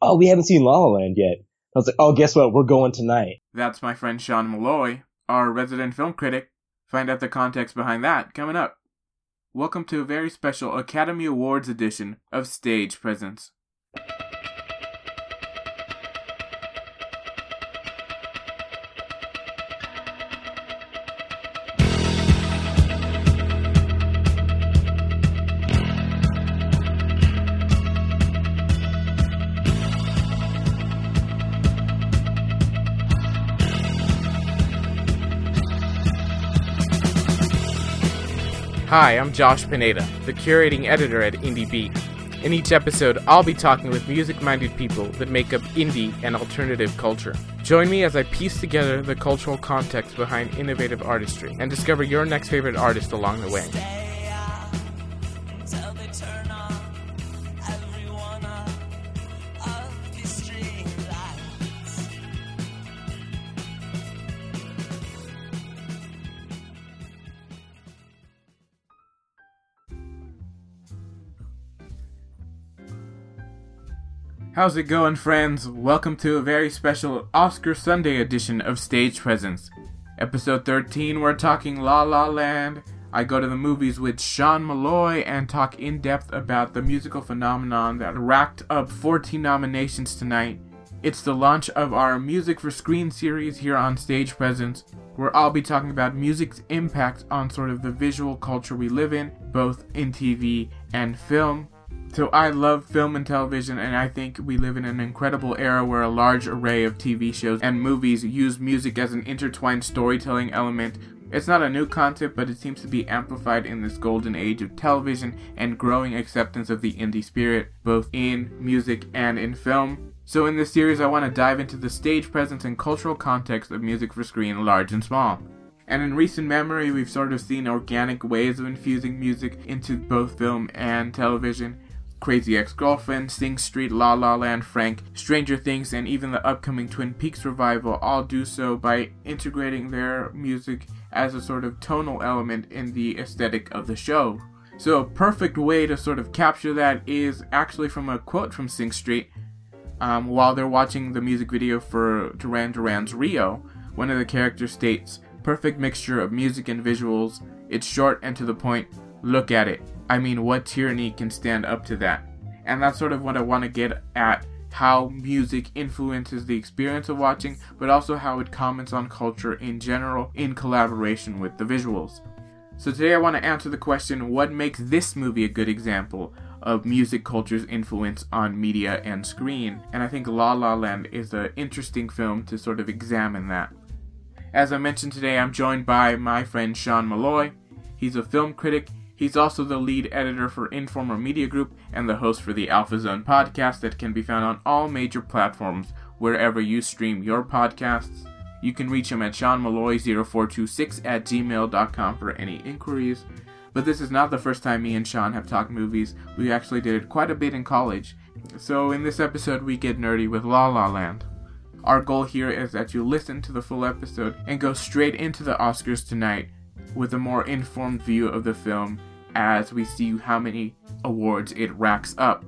oh, we haven't seen La La Land yet. I was like, oh, guess what? We're going tonight. That's my friend Sean Malloy, our resident film critic. Find out the context behind that coming up. Welcome to a very special Academy Awards edition of Stage Presence. Hi, I'm Josh Pineda, the curating editor at Indie Beat. In each episode, I'll be talking with music minded people that make up indie and alternative culture. Join me as I piece together the cultural context behind innovative artistry and discover your next favorite artist along the way. How's it going, friends? Welcome to a very special Oscar Sunday edition of Stage Presence. Episode 13, we're talking La La Land. I go to the movies with Sean Malloy and talk in depth about the musical phenomenon that racked up 14 nominations tonight. It's the launch of our Music for Screen series here on Stage Presence, where I'll be talking about music's impact on sort of the visual culture we live in, both in TV and film. So I love film and television, and I think we live in an incredible era where a large array of TV shows and movies use music as an intertwined storytelling element. It's not a new concept, but it seems to be amplified in this golden age of television and growing acceptance of the indie spirit, both in music and in film. So, in this series, I want to dive into the stage presence and cultural context of music for screen, large and small. And in recent memory, we've sort of seen organic ways of infusing music into both film and television. Crazy Ex Girlfriend, Sing Street, La La Land, Frank, Stranger Things, and even the upcoming Twin Peaks revival all do so by integrating their music as a sort of tonal element in the aesthetic of the show. So, a perfect way to sort of capture that is actually from a quote from Sing Street. Um, while they're watching the music video for Duran Duran's Rio, one of the characters states, Perfect mixture of music and visuals, it's short and to the point, look at it. I mean, what tyranny can stand up to that? And that's sort of what I want to get at how music influences the experience of watching, but also how it comments on culture in general in collaboration with the visuals. So today I want to answer the question what makes this movie a good example of music culture's influence on media and screen? And I think La La Land is an interesting film to sort of examine that. As I mentioned today, I'm joined by my friend Sean Malloy. He's a film critic He's also the lead editor for Informer Media Group and the host for the Alpha Zone podcast that can be found on all major platforms wherever you stream your podcasts. You can reach him at SeanMalloy0426 at gmail.com for any inquiries. But this is not the first time me and Sean have talked movies. We actually did it quite a bit in college. So in this episode, we get nerdy with La La Land. Our goal here is that you listen to the full episode and go straight into the Oscars tonight with a more informed view of the film as we see how many awards it racks up.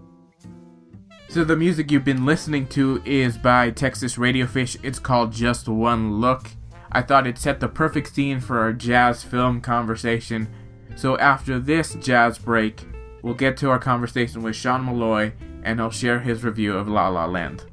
So the music you've been listening to is by Texas Radiofish. It's called Just One Look. I thought it set the perfect scene for our jazz film conversation. So after this jazz break, we'll get to our conversation with Sean Malloy and he'll share his review of La La Land.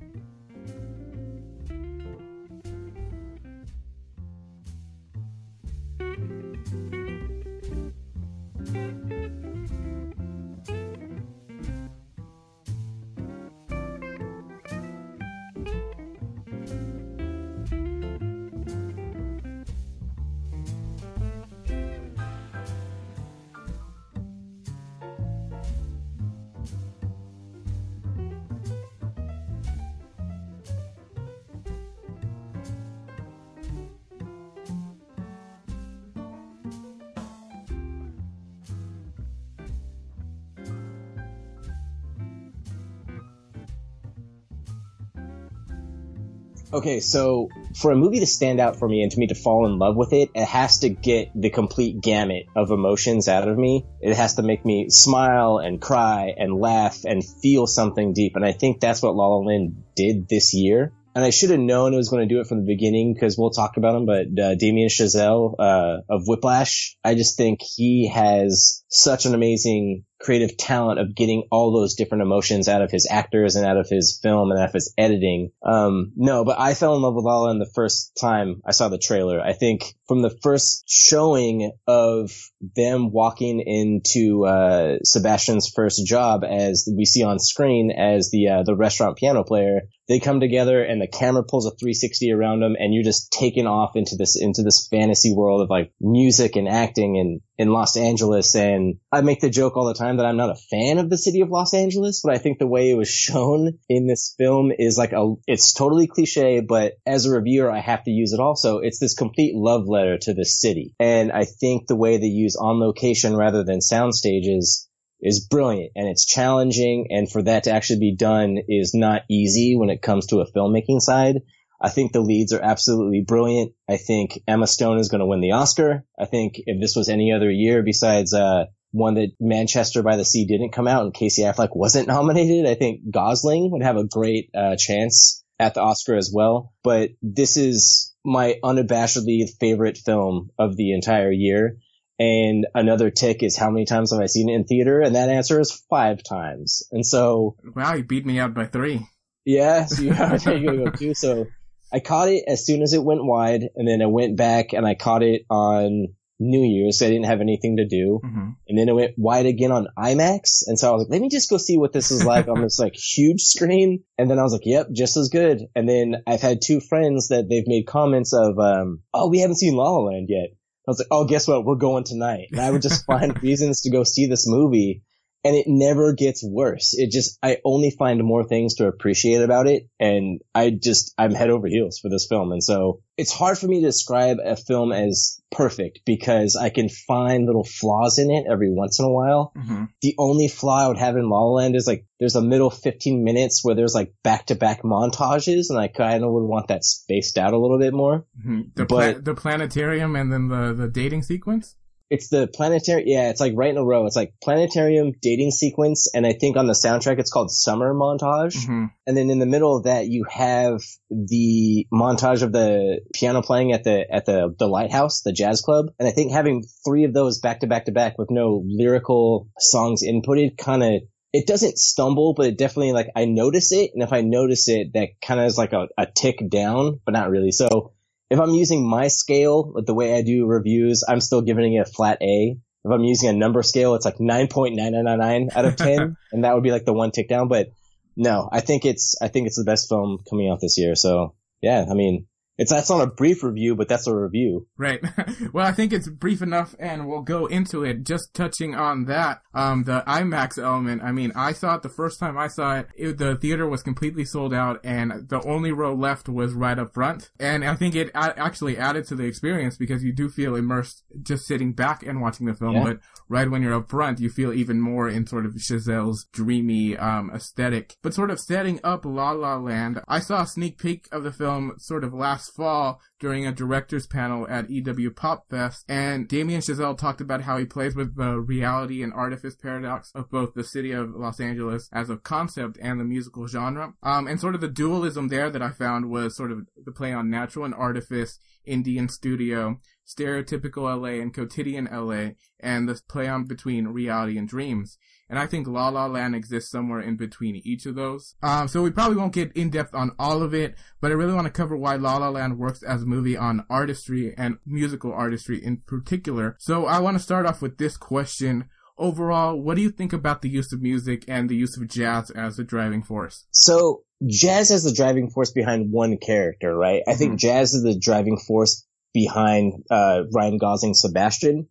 Okay, so for a movie to stand out for me and to me to fall in love with it, it has to get the complete gamut of emotions out of me. It has to make me smile and cry and laugh and feel something deep. And I think that's what La La Land did this year and I should have known it was going to do it from the beginning because we'll talk about him. But uh, Damien Chazelle uh, of Whiplash, I just think he has such an amazing creative talent of getting all those different emotions out of his actors and out of his film and out of his editing. Um, no, but I fell in love with La Land the first time I saw the trailer. I think from the first showing of them walking into uh, Sebastian's first job, as we see on screen as the uh, the restaurant piano player, they come together and the camera pulls a 360 around them, and you're just taken off into this into this fantasy world of like music and acting and in Los Angeles. And I make the joke all the time that I'm not a fan of the city of Los Angeles, but I think the way it was shown in this film is like a, it's totally cliche, but as a reviewer, I have to use it also. It's this complete love letter to the city. And I think the way they use on location rather than sound stages is brilliant and it's challenging. And for that to actually be done is not easy when it comes to a filmmaking side. I think the leads are absolutely brilliant. I think Emma Stone is going to win the Oscar. I think if this was any other year besides, uh, one that Manchester by the Sea didn't come out and Casey Affleck wasn't nominated, I think Gosling would have a great, uh, chance at the Oscar as well. But this is my unabashedly favorite film of the entire year. And another tick is how many times have I seen it in theater? And that answer is five times. And so. Wow, you beat me out by three. Yeah, so you have to go too. So I caught it as soon as it went wide, and then I went back and I caught it on New Year's. So I didn't have anything to do, mm-hmm. and then it went wide again on IMAX. And so I was like, let me just go see what this is like on this like huge screen. And then I was like, yep, just as good. And then I've had two friends that they've made comments of, um, oh, we haven't seen La La Land yet. I was like, oh, guess what? We're going tonight. And I would just find reasons to go see this movie and it never gets worse. It just, I only find more things to appreciate about it. And I just, I'm head over heels for this film. And so it's hard for me to describe a film as perfect because I can find little flaws in it every once in a while. Mm-hmm. The only flaw I would have in La La Land is like there's a middle 15 minutes where there's like back to back montages and I kind of would want that spaced out a little bit more. Mm-hmm. The, but, pla- the planetarium and then the, the dating sequence? It's the planetary. Yeah, it's like right in a row. It's like planetarium dating sequence, and I think on the soundtrack it's called summer montage. Mm-hmm. And then in the middle of that, you have the montage of the piano playing at the at the the lighthouse, the jazz club. And I think having three of those back to back to back with no lyrical songs inputted, kind of it doesn't stumble, but it definitely like I notice it, and if I notice it, that kind of is like a, a tick down, but not really. So if I'm using my scale, with the way I do reviews, I'm still giving it a flat A. If I'm using a number scale, it's like 9.9999 out of 10, and that would be like the one tick down. But no, I think it's, I think it's the best film coming out this year. So yeah, I mean, it's that's not a brief review, but that's a review. Right. well, I think it's brief enough, and we'll go into it. Just touching on that, um, the IMAX element. I mean, I saw it the first time I saw it, it. The theater was completely sold out, and the only row left was right up front. And I think it actually added to the experience because you do feel immersed just sitting back and watching the film. Yeah. But right when you're up front, you feel even more in sort of Chazelle's dreamy um, aesthetic. But sort of setting up La La Land, I saw a sneak peek of the film sort of last last fall during a director's panel at EW Pop Fest, and Damien Chazelle talked about how he plays with the reality and artifice paradox of both the city of Los Angeles as a concept and the musical genre. Um, and sort of the dualism there that I found was sort of the play on natural and artifice, Indian studio, stereotypical LA and quotidian LA, and the play on between reality and dreams. And I think La La Land exists somewhere in between each of those. Um, so we probably won't get in depth on all of it, but I really want to cover why La La Land works as a movie on artistry and musical artistry in particular. So I want to start off with this question. Overall, what do you think about the use of music and the use of jazz as a driving force? So jazz as the driving force behind one character, right? I think mm-hmm. jazz is the driving force behind uh, Ryan Gosling's Sebastian.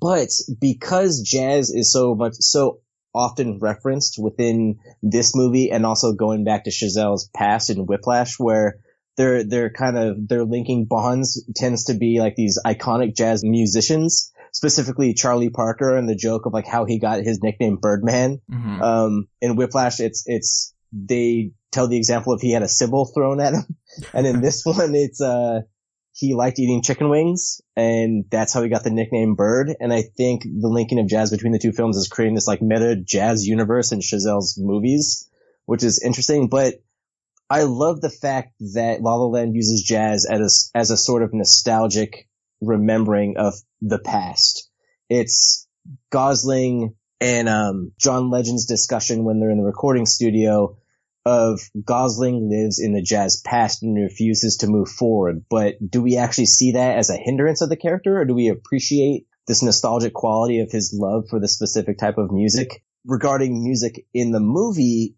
But because jazz is so much so often referenced within this movie and also going back to Chazelle's past in Whiplash where they're they're kind of their linking bonds tends to be like these iconic jazz musicians, specifically Charlie Parker and the joke of like how he got his nickname Birdman. Mm-hmm. Um, in Whiplash, it's it's they tell the example of he had a cymbal thrown at him, and in this one, it's uh he liked eating chicken wings, and that's how he got the nickname Bird. And I think the linking of jazz between the two films is creating this like meta jazz universe in Chazelle's movies, which is interesting. But I love the fact that La La Land uses jazz as a, as a sort of nostalgic remembering of the past. It's Gosling and um, John Legend's discussion when they're in the recording studio of Gosling lives in the jazz past and refuses to move forward. But do we actually see that as a hindrance of the character or do we appreciate this nostalgic quality of his love for the specific type of music? Regarding music in the movie,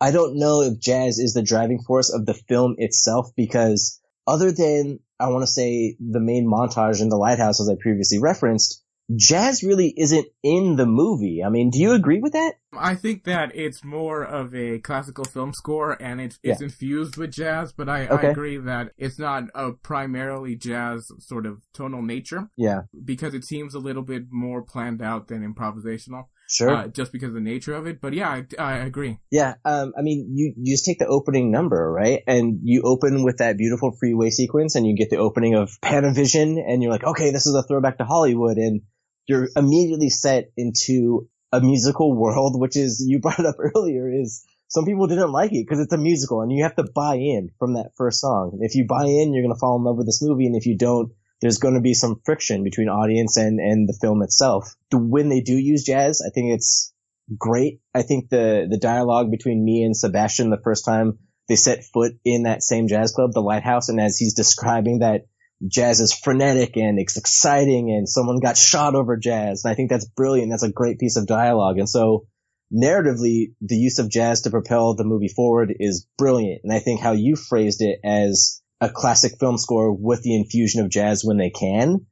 I don't know if jazz is the driving force of the film itself because other than I want to say the main montage in the lighthouse as I previously referenced, jazz really isn't in the movie. I mean, do you agree with that? I think that it's more of a classical film score and it's, it's yeah. infused with jazz, but I, okay. I agree that it's not a primarily jazz sort of tonal nature. Yeah. Because it seems a little bit more planned out than improvisational. Sure. Uh, just because of the nature of it. But yeah, I, I agree. Yeah. Um, I mean, you, you just take the opening number, right? And you open with that beautiful freeway sequence and you get the opening of Panavision and you're like, okay, this is a throwback to Hollywood. And you're immediately set into a musical world, which is, you brought up earlier, is some people didn't like it because it's a musical and you have to buy in from that first song. If you buy in, you're going to fall in love with this movie. And if you don't, there's going to be some friction between audience and, and the film itself. When they do use jazz, I think it's great. I think the, the dialogue between Mia and Sebastian the first time they set foot in that same jazz club, the Lighthouse, and as he's describing that jazz is frenetic and it's exciting and someone got shot over jazz. And I think that's brilliant. That's a great piece of dialogue. And so narratively, the use of jazz to propel the movie forward is brilliant. And I think how you phrased it as a classic film score with the infusion of jazz when they can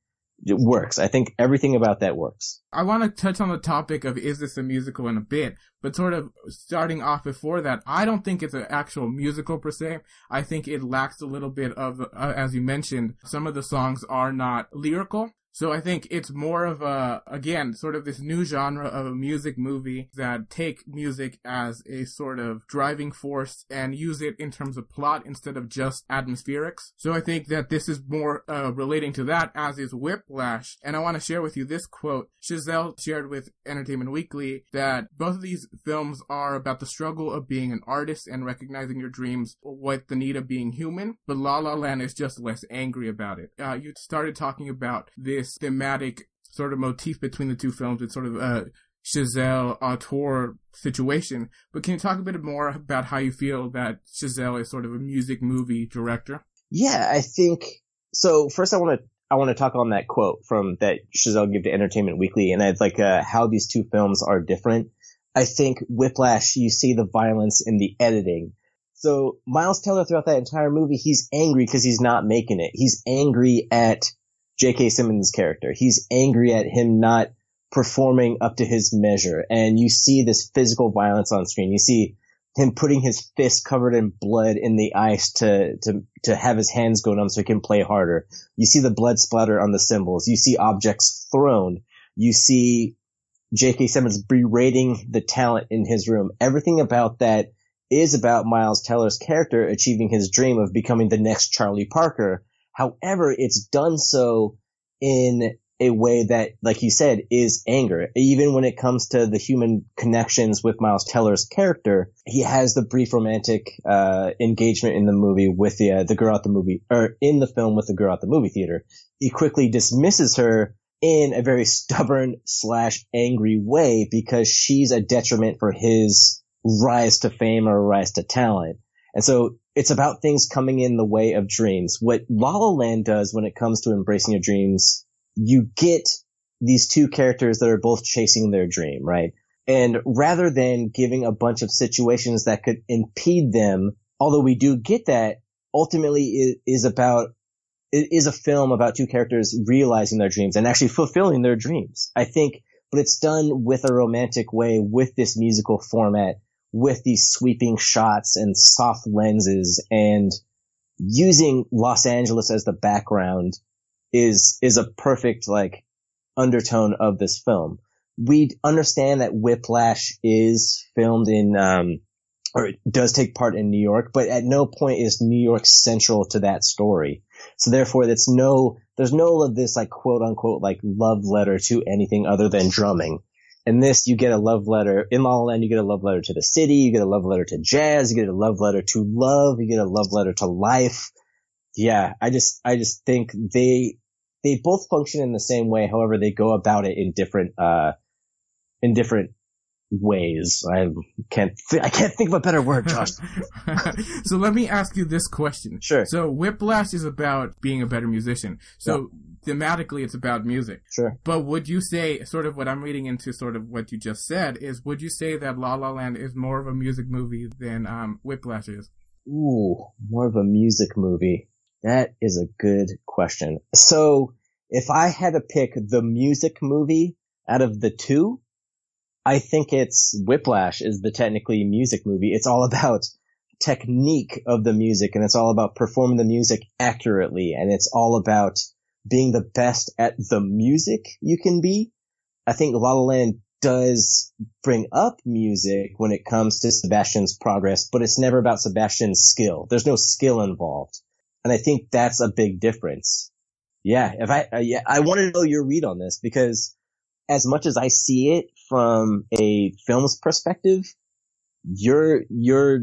it works. I think everything about that works. I want to touch on the topic of is this a musical in a bit, but sort of starting off before that, I don't think it's an actual musical per se. I think it lacks a little bit of, uh, as you mentioned, some of the songs are not lyrical. So I think it's more of a, again, sort of this new genre of a music movie that take music as a sort of driving force and use it in terms of plot instead of just atmospherics. So I think that this is more uh, relating to that as is Whiplash. And I want to share with you this quote. Chazelle shared with Entertainment Weekly that both of these films are about the struggle of being an artist and recognizing your dreams with the need of being human, but La La Land is just less angry about it. Uh, you started talking about this this thematic sort of motif between the two films. It's sort of a Chazelle auteur situation. But can you talk a bit more about how you feel that Chazelle is sort of a music movie director? Yeah, I think so. First, I want to I want to talk on that quote from that Chazelle gave to Entertainment Weekly, and I'd like uh, how these two films are different. I think Whiplash, you see the violence in the editing. So Miles Teller throughout that entire movie, he's angry because he's not making it. He's angry at J.K. Simmons' character. He's angry at him not performing up to his measure. And you see this physical violence on screen. You see him putting his fist covered in blood in the ice to, to, to have his hands go numb so he can play harder. You see the blood splatter on the cymbals. You see objects thrown. You see J.K. Simmons berating the talent in his room. Everything about that is about Miles Teller's character achieving his dream of becoming the next Charlie Parker However, it's done so in a way that, like you said, is anger. Even when it comes to the human connections with Miles Teller's character, he has the brief romantic uh, engagement in the movie with the uh, the girl at the movie, or in the film with the girl at the movie theater. He quickly dismisses her in a very stubborn slash angry way because she's a detriment for his rise to fame or rise to talent. And so it's about things coming in the way of dreams. What La La Land does when it comes to embracing your dreams, you get these two characters that are both chasing their dream, right? And rather than giving a bunch of situations that could impede them, although we do get that, ultimately it is about, it is a film about two characters realizing their dreams and actually fulfilling their dreams. I think, but it's done with a romantic way with this musical format with these sweeping shots and soft lenses and using Los Angeles as the background is, is a perfect like undertone of this film. We understand that Whiplash is filmed in, um, or it does take part in New York, but at no point is New York central to that story. So therefore, that's no, there's no of this like quote unquote like love letter to anything other than drumming. In this, you get a love letter. In La La Land, you get a love letter to the city. You get a love letter to jazz. You get a love letter to love. You get a love letter to life. Yeah, I just, I just think they, they both function in the same way. However, they go about it in different, uh, in different ways. I can't, th- I can't think of a better word, Josh. so let me ask you this question. Sure. So Whiplash is about being a better musician. So thematically, it's about music. Sure. But would you say, sort of what I'm reading into, sort of what you just said, is would you say that La La Land is more of a music movie than um, Whiplash is? Ooh, more of a music movie. That is a good question. So if I had to pick the music movie out of the two, I think it's Whiplash is the technically music movie. It's all about technique of the music and it's all about performing the music accurately and it's all about being the best at the music you can be. I think La La Land does bring up music when it comes to Sebastian's progress, but it's never about Sebastian's skill. There's no skill involved. And I think that's a big difference. Yeah. If I, uh, yeah, I want to know your read on this because as much as I see it from a film's perspective, your, your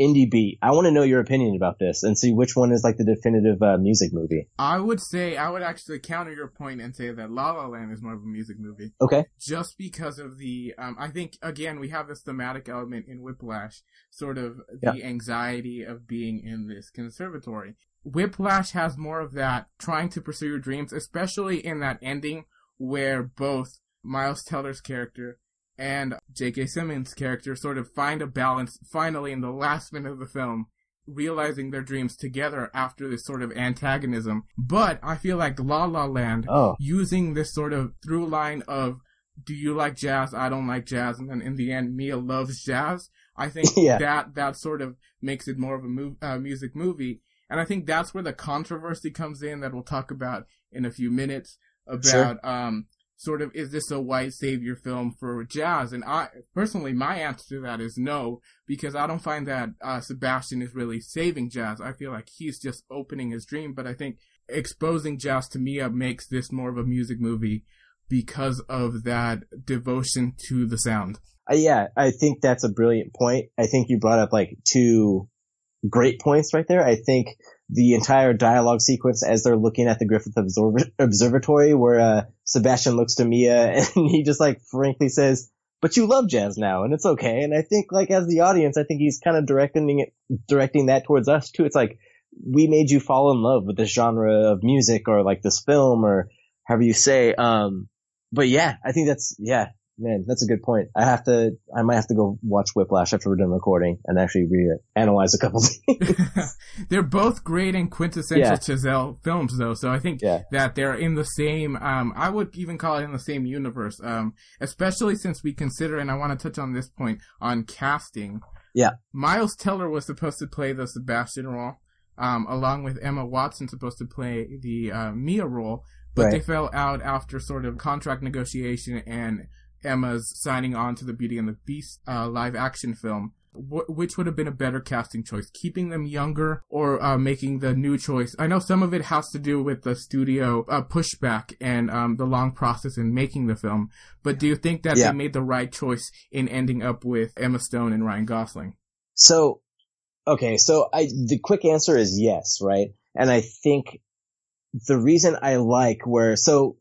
indie beat. I want to know your opinion about this and see which one is like the definitive uh, music movie. I would say I would actually counter your point and say that La La Land is more of a music movie. Okay. Just because of the, um, I think again we have this thematic element in Whiplash, sort of the Yeah. anxiety of being in this conservatory. Whiplash has more of that trying to pursue your dreams, especially in that ending where both Miles Teller's character and J.K. Simmons' character sort of find a balance finally in the last minute of the film, realizing their dreams together after this sort of antagonism. But I feel like La La Land, Oh. using this sort of through line of, do you like jazz? I don't like jazz. And then in the end, Mia loves jazz. I think Yeah. that, that sort of makes it more of a mov- uh, music movie. And I think that's where the controversy comes in that we'll talk about in a few minutes about, um, sort of, is this a white savior film for jazz? And I, personally, my answer to that is no, because I don't find that, uh, Sebastian is really saving jazz. I feel like he's just opening his dream, but I think exposing jazz to Mia makes this more of a music movie because of that devotion to the sound. Uh, yeah, I think that's a brilliant point. I think you brought up like two great points right there. I think the entire dialogue sequence as they're looking at the Griffith Observ- Observatory where, uh, Sebastian looks to Mia and he just like frankly says, but you love jazz now and it's okay. And I think like as the audience, I think he's kind of directing it, directing that towards us too. It's like, we made you fall in love with this genre of music or like this film or however you say. Um, but yeah, I think that's, yeah, man, that's a good point. I have to, I might have to go watch Whiplash after we're done recording and actually re analyze a couple things. they're both great and quintessential Yeah. Chazelle films, though. So I think Yeah. that they're in the same. Um, I would even call it in the same universe. Um, especially since we consider, and I want to touch on this point on casting. Yeah. Miles Teller was supposed to play the Sebastian role, um, along with Emma Watson supposed to play the uh, Mia role, but they fell out after sort of contract negotiation and Emma's signing on to the Beauty and the Beast uh, live action film. Wh- which would have been a better casting choice, keeping them younger or uh, making the new choice? I know some of it has to do with the studio uh, pushback and um, the long process in making the film, but do you think that Yeah. they made the right choice in ending up with Emma Stone and Ryan Gosling? So, okay, so I, the quick answer is yes, right? And I think the reason I like where, so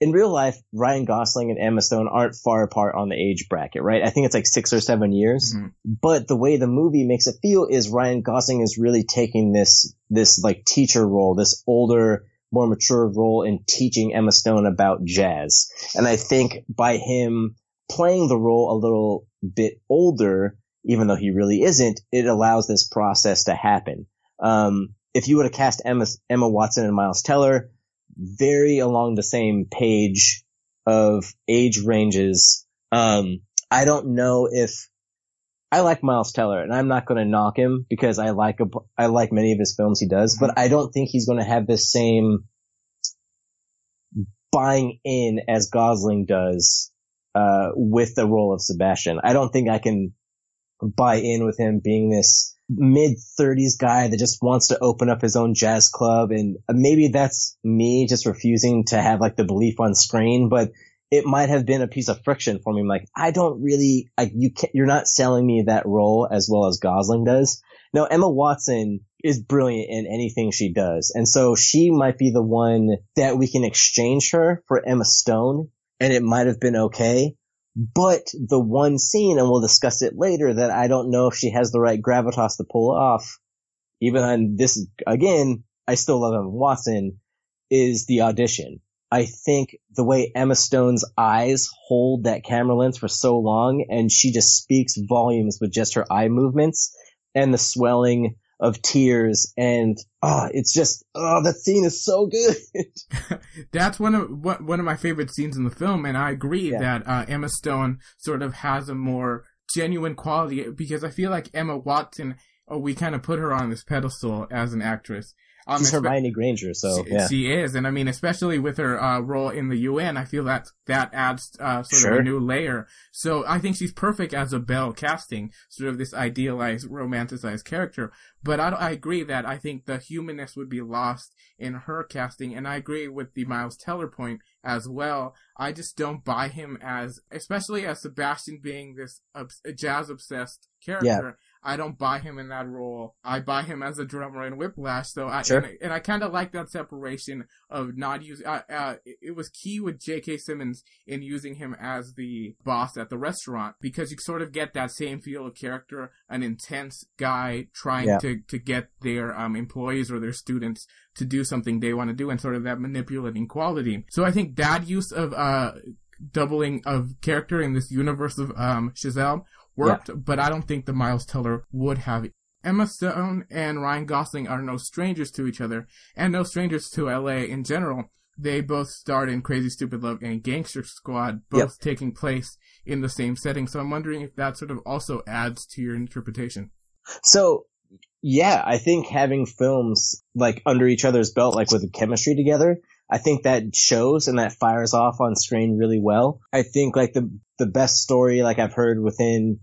in real life, Ryan Gosling and Emma Stone aren't far apart on the age bracket, right? I think it's like six or seven years. Mhm. But the way the movie makes it feel is Ryan Gosling is really taking this, this like teacher role, this older, more mature role in teaching Emma Stone about jazz. And I think by him playing the role a little bit older, even though he really isn't, it allows this process to happen. Um, if you would have cast Emma, Emma Watson and Miles Teller, very along the same page of age ranges. Um, I don't know if I like Miles Teller, and I'm not going to knock him because I like a, I like many of his films he does, but I don't think he's going to have the same buying in as Gosling does uh, with the role of Sebastian. I don't think I can buy in with him being this mid 30s guy that just wants to open up his own jazz club. And maybe that's me just refusing to have like the belief on screen, but it might have been a piece of friction for me. I'm like, I don't really, like, you can't, you're not selling me that role as well as Gosling does. No, Emma Watson is brilliant in anything she does. And so she might be the one that we can exchange her for Emma Stone and it might have been okay. But the one scene, and we'll discuss it later, that I don't know if she has the right gravitas to pull off, even on this, again, I still love Emma Watson, is the audition. I think the way Emma Stone's eyes hold that camera lens for so long and she just speaks volumes with just her eye movements and the swelling of tears and oh it's just oh that scene is so good that's one of one of my favorite scenes in the film and i agree yeah. that uh, emma stone sort of has a more genuine quality because i feel like emma watson oh, we kind of put her on this pedestal as an actress um, She's Hermione Granger, so she, yeah. she is, and I mean, especially with her uh, role in the UN, I feel that that adds uh, sort sure. of a new layer. So I think she's perfect as a Belle casting, sort of this idealized, romanticized character. But I, I agree that I think the humanness would be lost in her casting, and I agree with the Miles Teller point as well. I just don't buy him as, especially as Sebastian being this jazz obsessed character. Yeah. I don't buy him in that role. I buy him as a drummer in Whiplash. though. I sure. and, and I kind of like that separation of not using. Uh, uh, it was key with J.K. Simmons in using him as the boss at the restaurant because you sort of get that same feel of character, an intense guy trying yeah. to to get their um, employees or their students to do something they want to do, and sort of that manipulating quality. So I think that use of uh doubling of character in this universe of um Chazelle worked, yeah. but I don't think the Miles Teller would have. Emma Stone and Ryan Gosling are no strangers to each other, and no strangers to LA in general. They both starred in Crazy Stupid Love and Gangster Squad, both yep. taking place in the same setting. So I'm wondering if that sort of also adds to your interpretation. So, yeah, I think having films like under each other's belt, like with the chemistry together, I think that shows and that fires off on screen really well. I think like the the best story like I've heard within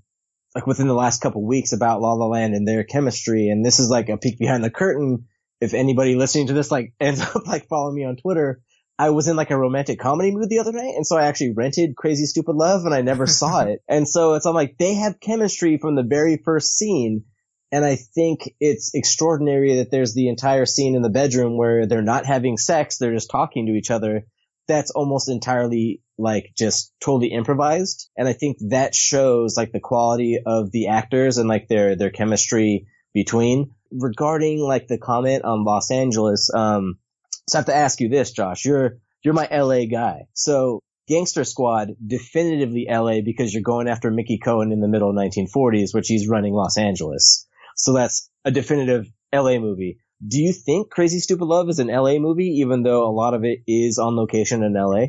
like within the last couple weeks about La La Land and their chemistry, and this is like a peek behind the curtain. If anybody listening to this like ends up like following me on Twitter, I was in like a romantic comedy mood the other night, and so I actually rented Crazy Stupid Love, and I never saw it. And so it's I'm like they have chemistry from the very first scene, and I think it's extraordinary that there's the entire scene in the bedroom where they're not having sex, they're just talking to each other. That's almost entirely like just totally improvised. And I think that shows like the quality of the actors and like their, their chemistry between. Regarding like the comment on Los Angeles, um, so I have to ask you this, Josh. You're, you're my LA guy. So Gangster Squad, definitively LA because you're going after Mickey Cohen in the middle of 1940s, which he's running Los Angeles. So that's a definitive LA movie. Do you think Crazy Stupid Love is an LA movie, even though a lot of it is on location in LA?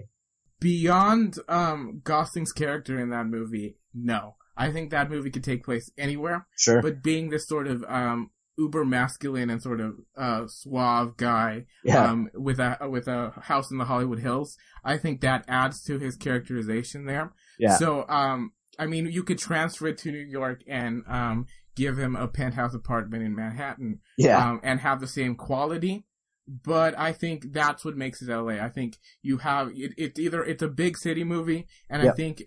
Beyond um, Gosling's character in that movie, no. I think that movie could take place anywhere. Sure. But being this sort of um, uber masculine and sort of uh, suave guy yeah. um, with a with a house in the Hollywood Hills, I think that adds to his characterization there. Yeah. So um, I mean, you could transfer it to New York and um, give him a penthouse apartment in Manhattan, yeah, um, and have the same quality. But I think that's what makes it LA. I think you have it, it's either it's a big city movie, and yep. I think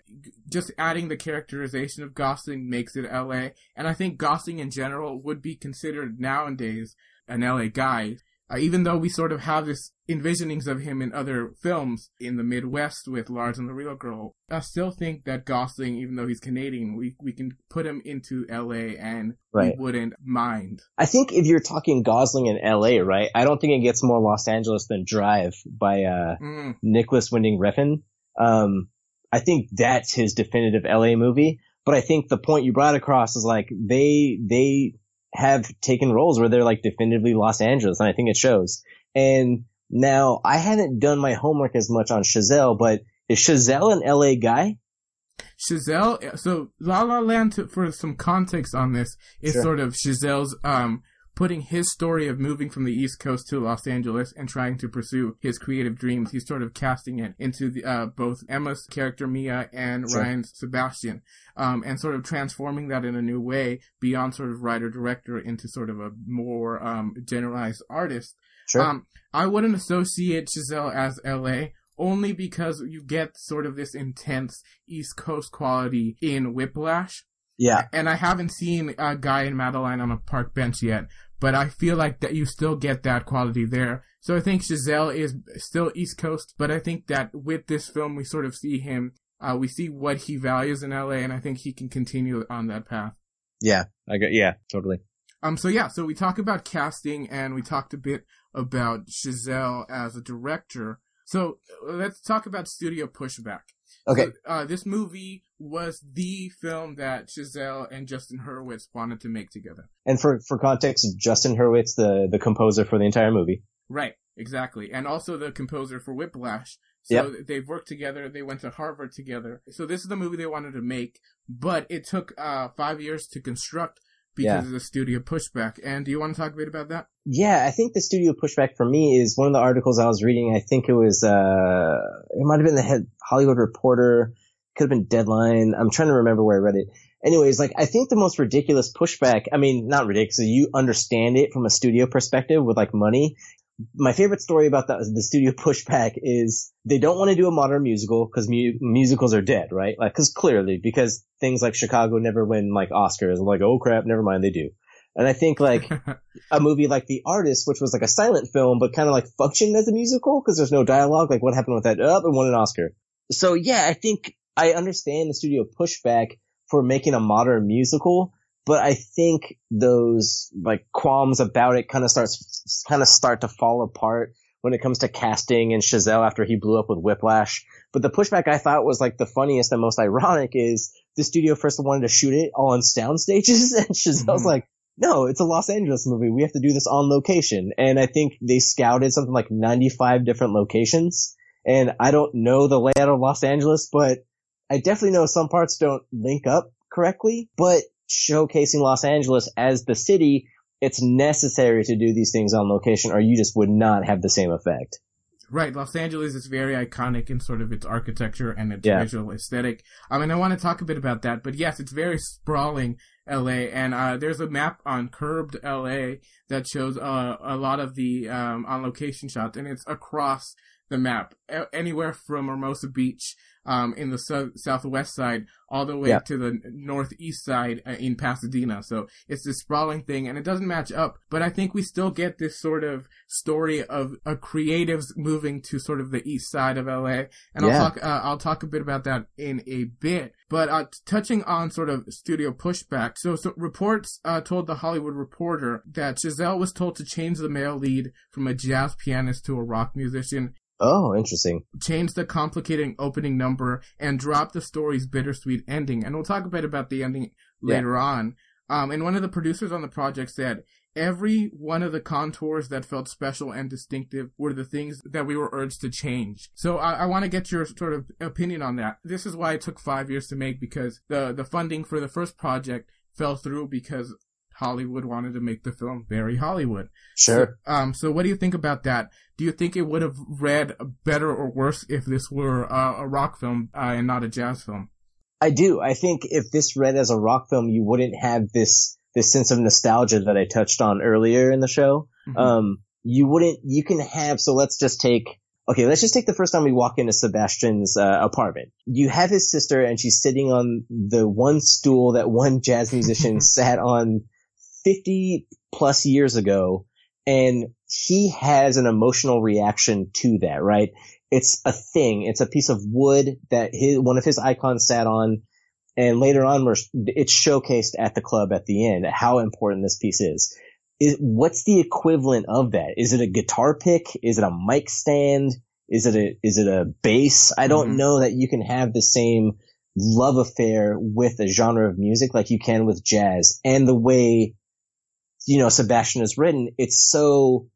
just adding the characterization of Gosling makes it LA. And I think Gosling in general would be considered nowadays an LA guy. Uh, even though we sort of have this envisionings of him in other films in the Midwest with Lars and the Real Girl, I still think that Gosling, even though he's Canadian, we we can put him into L.A. and right. we wouldn't mind. I think if you're talking Gosling in L.A., right? I don't think it gets more Los Angeles than Drive by uh, mm. Nicolas Winding Refn. Um, I think that's his definitive L.A. movie. But I think the point you brought across is like they they have taken roles where they're like definitively Los Angeles, and I think it shows. And now I haven't done my homework as much on Chazelle, but is Chazelle an LA guy? Chazelle, so La La Land, for some context on this, is sure. sort of Chazelle's um, putting his story of moving from the East Coast to Los Angeles and trying to pursue his creative dreams. He's sort of casting it into the, uh, both Emma's character Mia and sure. Ryan's Sebastian, um, and sort of transforming that in a new way beyond sort of writer director into sort of a more um, generalized artist. Sure. Um, I wouldn't associate Chazelle as LA only because you get sort of this intense East Coast quality in Whiplash. Yeah. And I haven't seen a Guy and Madeline on a park bench yet, but I feel like that you still get that quality there. So I think Chazelle is still East Coast, but I think that with this film, we sort of see him, uh, we see what he values in LA, and I think he can continue on that path. Yeah, I got, yeah, totally. Um, so yeah, so we talk about casting and we talked a bit about Chazelle as a director. So let's talk about studio pushback. Okay. So, uh, this movie was the film that Chazelle and Justin Hurwitz wanted to make together. And for, for context, Justin Hurwitz, the, the composer for the entire movie. Right, exactly. And also the composer for Whiplash. So yep. they've worked together. They went to Harvard together. So this is the movie they wanted to make, but it took uh, five years to construct because yeah. of the studio pushback. And do you want to talk a bit about that? Yeah, I think the studio pushback for me is one of the articles I was reading. I think it was, uh, it might have been the head Hollywood Reporter, could have been Deadline. I'm trying to remember where I read it. Anyways, like, I think the most ridiculous pushback, I mean, not ridiculous, you understand it from a studio perspective with like money, my favorite story about the, the studio pushback is they don't want to do a modern musical because mu- musicals are dead, right? Like, cause clearly, because things like Chicago never win like Oscars. I'm like, oh crap, never mind, they do. And I think like a movie like The Artist, which was like a silent film, but kind of like functioned as a musical because there's no dialogue. Like what happened with that? Up oh, and won an Oscar. So yeah, I think I understand the studio pushback for making a modern musical, but I think those like qualms about it kind of starts kind of start to fall apart when it comes to casting and Chazelle after he blew up with Whiplash. But the pushback I thought was like the funniest and most ironic is the studio first wanted to shoot it all on sound stages and Chazelle's mm-hmm. like, no, it's a Los Angeles movie. We have to do this on location. And I think they scouted something like 95 different locations. And I don't know the layout of Los Angeles, but I definitely know some parts don't link up correctly. But showcasing Los Angeles as the city, it's necessary to do these things on location or you just would not have the same effect. Right, Los Angeles is very iconic in sort of its architecture and its yeah. visual aesthetic. I mean, I want to talk a bit about that, but yes, it's very sprawling LA, and uh, there's a map on Curbed LA that shows uh, a lot of the um, on location shots, and it's across the map, anywhere from Hermosa Beach um, in the so- southwest side all the way yeah. to the northeast side uh, in Pasadena. So it's this sprawling thing and it doesn't match up, but I think we still get this sort of story of a creatives moving to sort of the east side of LA. And yeah. I'll talk, uh, I'll talk a bit about that in a bit. But uh, touching on sort of studio pushback, so, so reports uh, told the Hollywood Reporter that Chazelle was told to change the male lead from a jazz pianist to a rock musician, Oh, interesting. Change the complicating opening number and drop the story's bittersweet ending. And we'll talk a bit about the ending later yeah. on. Um, and one of the producers on the project said, every one of the contours that felt special and distinctive were the things that we were urged to change. So I, I want to get your sort of opinion on that. This is why it took five years to make because the, the funding for the first project fell through because Hollywood wanted to make the film very Hollywood. Sure. So, um, so what do you think about that? Do you think it would have read better or worse if this were uh, a rock film uh, and not a jazz film? I do. I think if this read as a rock film, you wouldn't have this this sense of nostalgia that I touched on earlier in the show. Mm-hmm. Um, you wouldn't. You can have. So let's just take. Okay, let's just take the first time we walk into Sebastian's uh, apartment. You have his sister, and she's sitting on the one stool that one jazz musician sat on 50 plus years ago and he has an emotional reaction to that, right? It's a thing. It's a piece of wood that his, one of his icons sat on. And later on, it's showcased at the club at the end how important this piece is. is. What's the equivalent of that? Is it a guitar pick? Is it a mic stand? Is it a, is it a bass? I don't mm-hmm. know that you can have the same love affair with a genre of music like you can with jazz and the way you know, Sebastian is written, it's so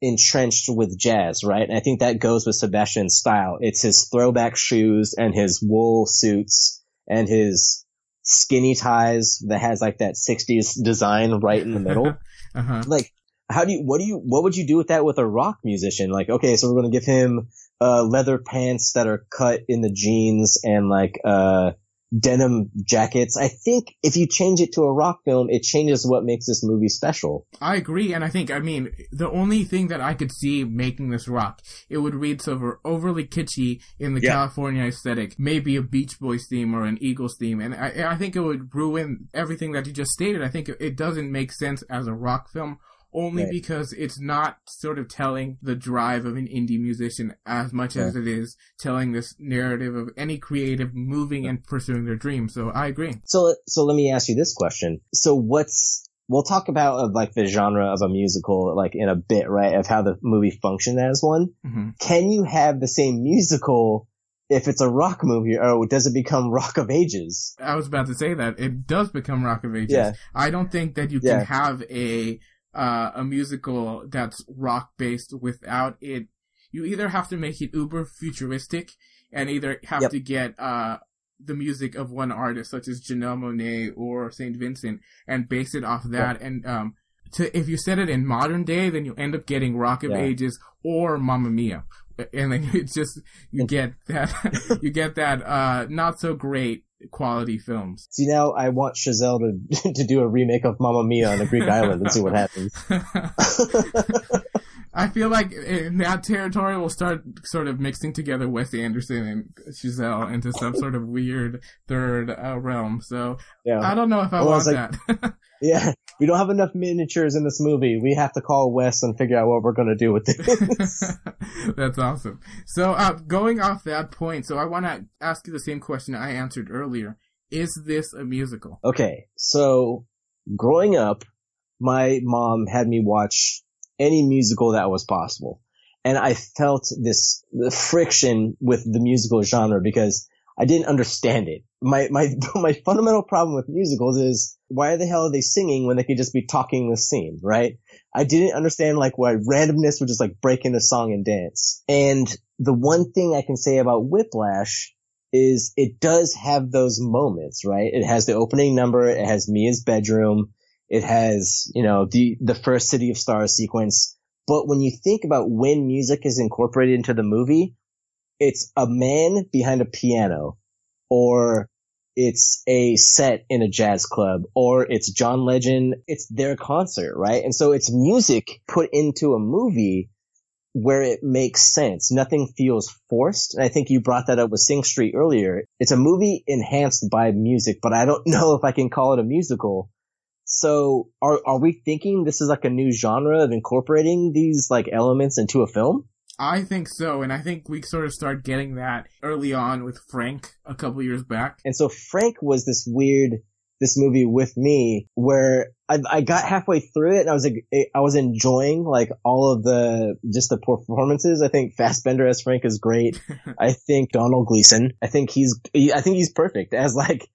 entrenched with jazz, right? And I think that goes with Sebastian's style. It's his throwback shoes and his wool suits and his skinny ties that has like that 60s design right in the middle. uh-huh. Like, how do you, what do you, what would you do with that with a rock musician? Like, okay, so we're going to give him, uh, leather pants that are cut in the jeans and like, uh, denim jackets. I think if you change it to a rock film, it changes what makes this movie special. I agree, and I think I mean the only thing that I could see making this rock, it would read so overly kitschy in the Yeah. California aesthetic, maybe a Beach Boys theme or an Eagles theme, and I, I think it would ruin everything that you just stated. I think it doesn't make sense as a rock film. Only Right. because it's not sort of telling the drive of an indie musician as much as it is telling this narrative of any creative moving and pursuing their dream. So I agree. So, so let me ask you this question. So what's, we'll talk about of like the genre of a musical like in a bit, right? Of how the movie functioned as one. hmm Can you have the same musical if it's a rock movie or does it become Rock of Ages? I was about to say that it does become Rock of Ages. Yeah. I don't think that you can Yeah. have a uh, a musical that's rock based without it. You either have to make it uber futuristic and either have Yep. to get uh, the music of one artist such as Janelle Monáe or Saint Vincent and base it off that. And um, to if you set it in modern day, then you end up getting Rock of Yeah. Ages or Mamma Mia. And then it's just you get that you get that uh, not so great quality films. See now I want Chazelle to, to do a remake of Mamma Mia on a Greek island and see what happens. I feel like in that territory we'll start sort of mixing together Wes Anderson and Chazelle into some sort of weird third uh, realm. So Yeah. I don't know if I Well, I want was that. Yeah. We don't have enough miniatures in this movie. We have to call Wes and figure out what we're going to do with this. That's awesome. So uh, going off that point, so I want to ask you the same question I answered earlier. Is this a musical? Okay, so growing up, my mom had me watch any musical that was possible. And I felt this friction with the musical genre because I didn't understand it. My, my, my fundamental problem with musicals is why the hell are they singing when they could just be talking the scene, right? I didn't understand like why randomness would just like break into song and dance. And the one thing I can say about Whiplash is it does have those moments, right? It has the opening number, it has Mia's bedroom, it has, you know, the, the first City of Stars sequence. But when you think about when music is incorporated into the movie, it's a man behind a piano, or it's a set in a jazz club, or it's John Legend, it's their concert, right? And so it's music put into a movie where it makes sense. Nothing feels forced. And I think you brought that up with Sing Street earlier. It's a movie enhanced by music, but I don't know if I can call it a musical. So are, are we thinking this is like a new genre of incorporating these like elements into a film? I think so, and I think we sort of start getting that early on with Frank a couple years back. And so Frank was this weird, this movie with me where I, I got halfway through it and I was like, eh, I was enjoying like all of the, just the performances. I think Fassbender as Frank is great. I think Domhnall Gleeson, I think he's, I think he's perfect as like,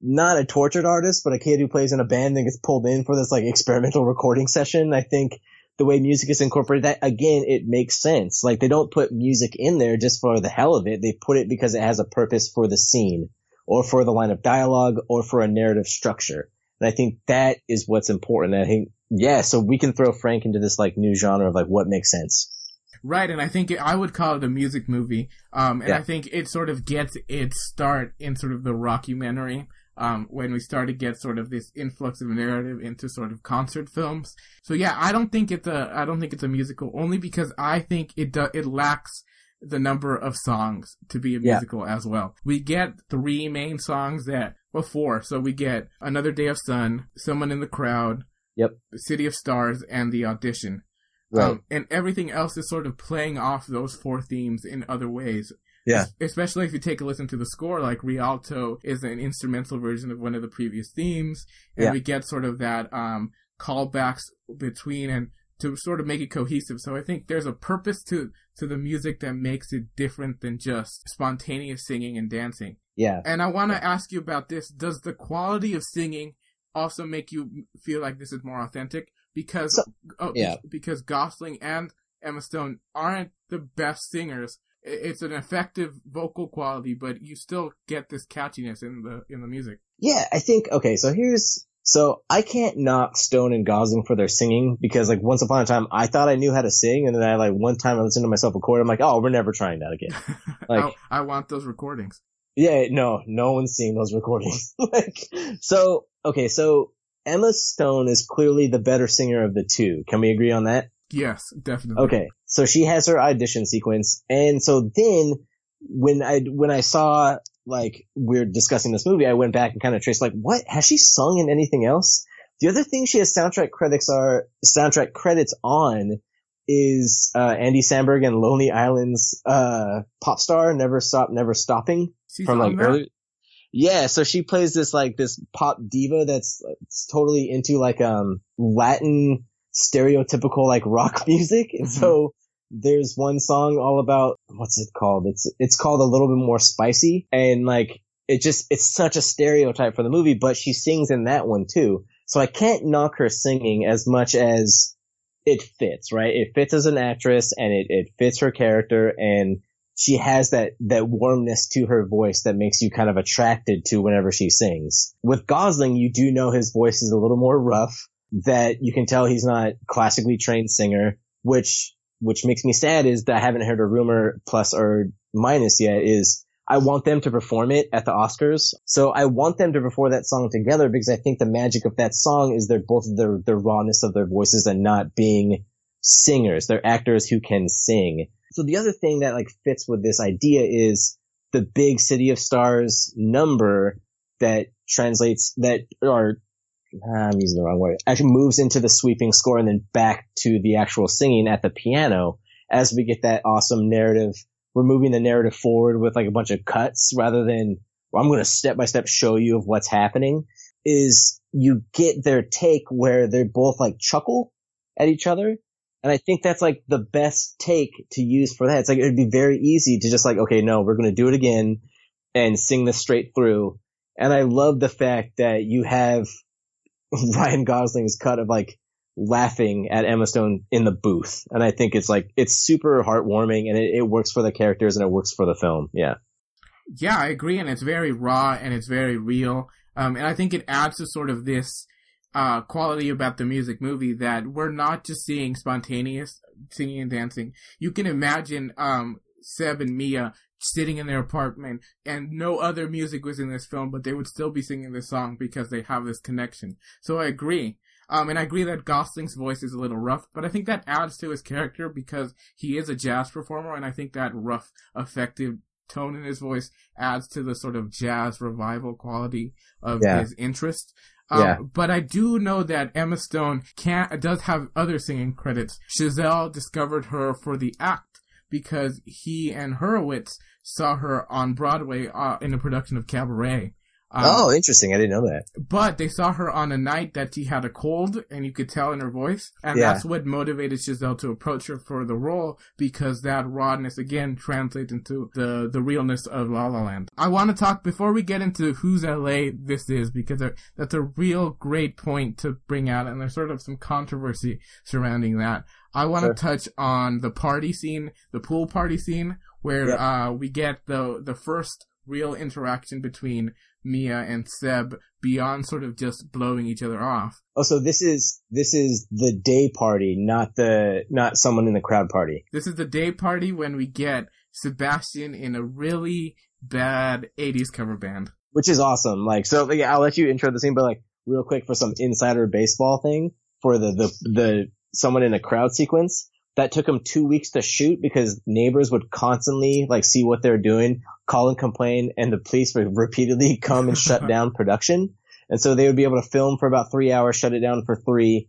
not a tortured artist, but a kid who plays in a band and gets pulled in for this like experimental recording session. I think the way music is incorporated, that again, it makes sense. Like they don't put music in there just for the hell of it. They put it because it has a purpose for the scene or for the line of dialogue or for a narrative structure. And I think that is what's important. I think, yeah, so we can throw Frank into this like new genre of like what makes sense. Right, and I think it, I would call it a music movie. Um, and Yeah. I think it sort of gets its start in sort of the rockumentary. Um, when we start to get sort of this influx of narrative into sort of concert films. So yeah, I don't think it's a, I don't think it's a musical only because I think it do, it lacks the number of songs to be a Yeah. musical as well. We get three main songs that, well, four. So we get Another Day of Sun, Someone in the Crowd, Yep. City of Stars, and The Audition. Right. Um, and everything else is sort of playing off those four themes in other ways. Yeah. Especially if you take a listen to the score, like Rialto is an instrumental version of one of the previous themes, and Yeah. we get sort of that um, callbacks between and to sort of make it cohesive. So I think there's a purpose to to the music that makes it different than just spontaneous singing and dancing. yeah. And I want to ask you about this. Does the quality of singing also make you feel like this is more authentic? Because So- oh, yeah. because Gosling and Emma Stone aren't the best singers, it's an effective vocal quality, but you still get this catchiness in the in the music. Yeah, I think okay. So here's so I can't knock Stone and Gosling for their singing because like once upon a time I thought I knew how to sing and then I like one time I listened to myself record I'm like oh we're never trying that again. Like I, I want those recordings. Yeah, no, no one's seeing those recordings. like so okay, so Emma Stone is clearly the better singer of the two. Can we agree on that? Yes, definitely. Okay, so she has her audition sequence, and so then when I when I saw like we're discussing this movie, I went back and kind of traced like what has she sung in anything else? The other thing she has soundtrack credits are soundtrack credits on is uh, Andy Samberg and Lonely Island's uh, pop star Never Stop Never Stopping She's from like early. Yeah, so she plays this like this pop diva that's like, totally into like um Latin stereotypical like rock music, and so mm-hmm. there's one song all about what's it called? It's it's called a little bit more spicy, and like it just it's such a stereotype for the movie, but she sings in that one too. So I can't knock her singing as much as it fits, right? It fits as an actress and it, it fits her character and she has that, that warmness to her voice that makes you kind of attracted to whenever she sings. With Gosling, you do know his voice is a little more rough, that you can tell he's not classically trained singer, which, which makes me sad is that I haven't heard a rumor plus or minus yet is I want them to perform it at the Oscars. So I want them to perform that song together because I think the magic of that song is they're both the, the rawness of their voices and not being singers. They're actors who can sing. So the other thing that like fits with this idea is the big City of Stars number that translates that ah, Ah, I'm using the wrong word. Actually moves into the sweeping score and then back to the actual singing at the piano as we get that awesome narrative. We're moving the narrative forward with like a bunch of cuts rather than well, I'm going to step by step show you of what's happening is you get their take where they're both like chuckle at each other. And I think that's like the best take to use for that. It's like, it'd be very easy to just like, okay, no, we're going to do it again and sing this straight through. And I love the fact that you have Ryan Gosling's cut of like laughing at Emma Stone in the booth. And I think it's like, it's super heartwarming and it, it works for the characters and it works for the film. Yeah. Yeah, I agree, and it's very raw and it's very real. Um, and I think it adds to sort of this uh, quality about the music movie that we're not just seeing spontaneous singing and dancing. You can imagine um, Seb and Mia sitting in their apartment and no other music was in this film, but they would still be singing this song because they have this connection. So I agree. Um, and I agree that Gosling's voice is a little rough, but I think that adds to his character because he is a jazz performer, and I think that rough, effective tone in his voice adds to the sort of jazz revival quality of Yeah. his interest. Um, Yeah. But I do know that Emma Stone can does have other singing credits. Chazelle discovered her for the act because he and Hurwitz saw her on Broadway uh, in a production of Cabaret. Um, oh, interesting. I didn't know that. but they saw her on a night that she had a cold, and you could tell in her voice, and Yeah. that's what motivated Chazelle to approach her for the role because that rawness again translates into the the realness of La La Land. I want to talk before we get into whose LA this is because that's a real great point to bring out, and there's sort of some controversy surrounding that. I want to Sure. touch on the party scene, the pool party scene, where uh, we get the the first real interaction between Mia and Seb beyond sort of just blowing each other off. Oh, so this is this is the day party, not the not someone in the crowd party. This is the day party when we get Sebastian in a really bad 80s cover band. which is awesome. Like, so like, I'll let you intro the scene, but like real quick for some insider baseball thing for the, the, the someone in a crowd sequence that took them two weeks to shoot because neighbors would constantly like see what they're doing, call and complain, and the police would repeatedly come and shut down production. And so they would be able to film for about three hours, shut it down for three.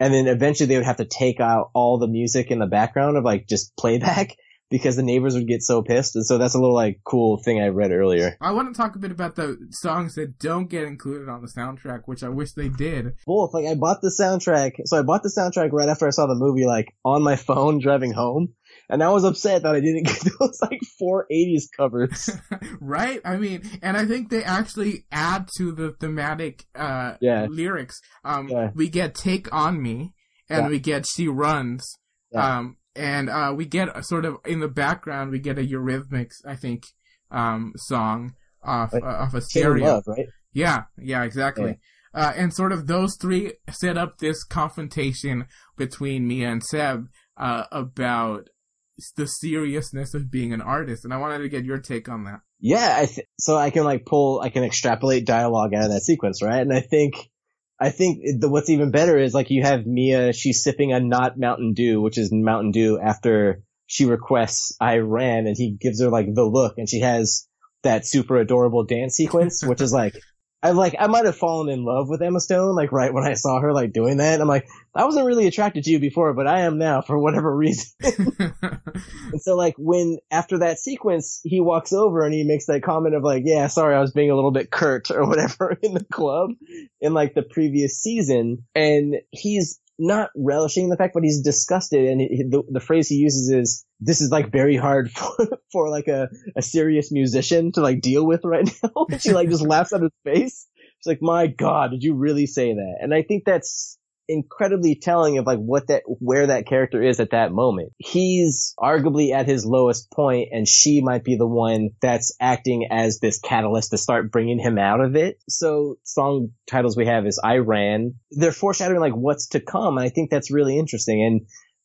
And then eventually they would have to take out all the music in the background of like just playback because the neighbors would get so pissed. And so that's a little like cool thing I read earlier. I want to talk a bit about the songs that don't get included on the soundtrack, which I wish they did. both. Like I bought the soundtrack, so I bought the soundtrack right after I saw the movie, like on my phone driving home, and I was upset that I didn't get those like four eighties covers. right? I mean, and I think they actually add to the thematic uh, Yeah. lyrics. Um, Yeah. We get Take On Me, and Yeah. we get She Runs. Um, and uh, we get a sort of in the background we get a Eurythmics, I think, um, song off Right. uh, off a stereo. Love, right? Yeah, yeah, exactly. Uh, and sort of those three set up this confrontation between Mia and Seb uh, about the seriousness of being an artist, and I wanted to get your take on that. Yeah, I th- so I can like pull, I can extrapolate dialogue out of that sequence, right? And I think, I think the, what's even better is like you have Mia, she's sipping a not Mountain Dew, which is Mountain Dew after she requests I ran and he gives her like the look and she has that super adorable dance sequence, which is like, I like, I might have fallen in love with Emma Stone, like right when I saw her like doing that. I'm like, I wasn't really attracted to you before, but I am now for whatever reason. And so like when after that sequence, he walks over and he makes that comment of like, yeah, sorry, I was being a little bit curt or whatever in the club in like the previous season. And he's not relishing the fact, but he's disgusted. And he, the, the phrase he uses is, this is like very hard for, for like a, a serious musician to like deal with right now. She like just laughs at his face. She's like, my God, did you really say that? And I think that's incredibly telling of like what that where that character is at that moment. He's arguably at his lowest point and she might be the one that's acting as this catalyst to start bringing him out of it. So song titles we have is I Ran. They're foreshadowing like what's to come. And I think that's really interesting. And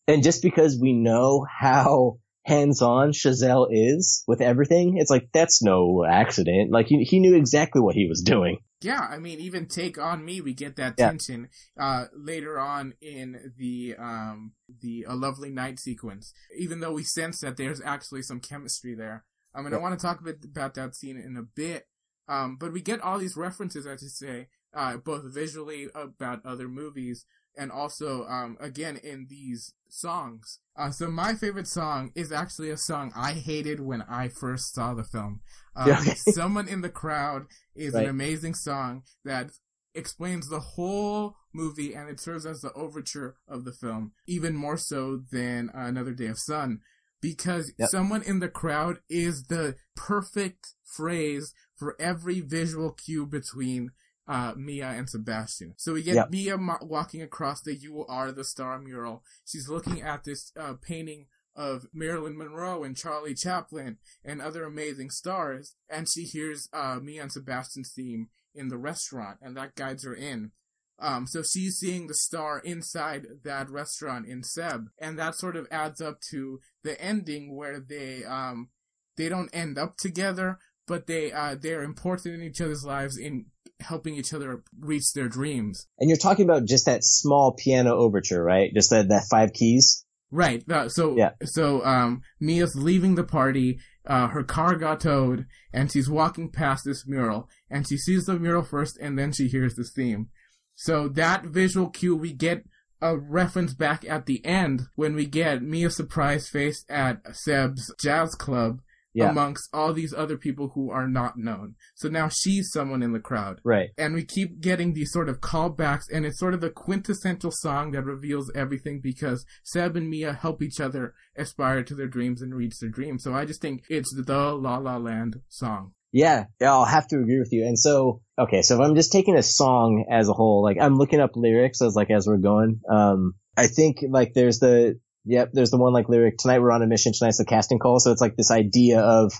and just because we know how hands-on Chazelle is with everything, it's like that's no accident. Like he, he knew exactly what he was doing. Yeah, I mean, even take on me, we get that Yeah. tension uh, later on in the um, the a lovely night sequence. Even though we sense that there's actually some chemistry there. I mean, I want to talk a bit about that scene in a bit, um, but we get all these references, as you say, uh, both visually about other movies and also um, again in these songs. Uh, so my favorite song is actually a song I hated when I first saw the film. Um, okay. Someone in the crowd is an amazing song that explains the whole movie and it serves as the overture of the film, even more so than Another Day of Sun, because Yep. someone in the crowd is the perfect phrase for every visual cue between uh, Mia and Sebastian. So we get Yep. Mia mo- walking across the "You Are the Star" mural. She's looking at this uh, painting of Marilyn Monroe and Charlie Chaplin and other amazing stars, and she hears uh, Mia and Sebastian's theme in the restaurant, and that guides her in. Um, so she's seeing the star inside that restaurant in Seb, and that sort of adds up to the ending where they um, they don't end up together, but they uh, they're important in each other's lives in helping each other reach their dreams. And you're talking about just that small piano overture, right? Just that, that five keys. Right. Uh, so Yeah. so um Mia's leaving the party. Uh, her car got towed, and she's walking past this mural, and she sees the mural first, and then she hears this theme. So that visual cue, we get a reference back at the end when we get Mia's surprise face at Seb's jazz club Yeah. amongst all these other people who are not known. So now she's someone in the crowd Right. and we keep getting these sort of callbacks and it's sort of the quintessential song that reveals everything because Seb and Mia help each other aspire to their dreams and reach their dreams. So I just think it's the La La Land song. Yeah, yeah, I'll have to agree with you. And so, okay, so if I'm just taking a song as a whole, like I'm looking up lyrics as like as we're going. Um, I think like there's the yep, there's the one like lyric tonight we're on a mission, tonight's the casting call. So it's like this idea of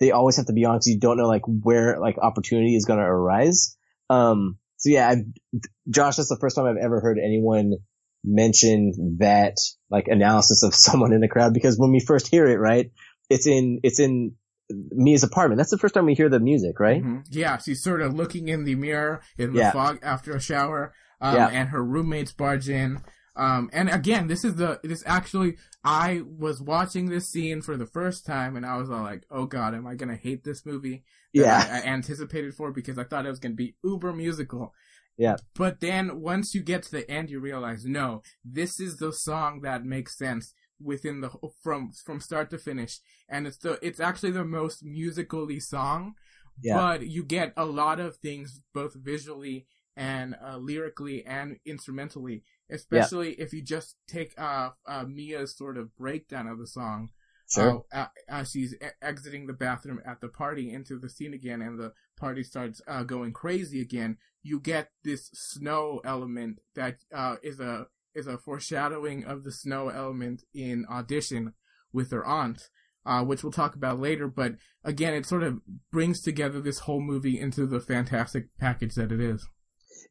they always have to be on because you don't know like where like opportunity is going to arise. Um, so yeah, I, Josh, that's the first time I've ever heard anyone mention that like analysis of someone in the crowd because when we first hear it, right, it's in it's in Mia's apartment. That's the first time we hear the music, right? Mhm. Yeah, she's sort of looking in the mirror in the Yeah. fog after a shower, um, Yeah. and her roommates barge in. Um, and again, this is the this actually I was watching this scene for the first time, and I was all like, "Oh God, am I gonna hate this movie?" Yeah. I, I anticipated for because I thought it was gonna be uber musical. Yeah. But then once you get to the end, you realize, no, this is the song that makes sense within the from from start to finish, and it's the it's actually the most musically song Yeah. but you get a lot of things both visually and uh, lyrically and instrumentally especially if you just take uh, uh, mia's sort of breakdown of the song Sure. uh, as she's e- exiting the bathroom at the party into the scene again and the party starts uh, going crazy again you get this snow element that uh, is a is a foreshadowing of the snow element in Audition with her aunt, uh, which we'll talk about later. But again, it sort of brings together this whole movie into the fantastic package that it is.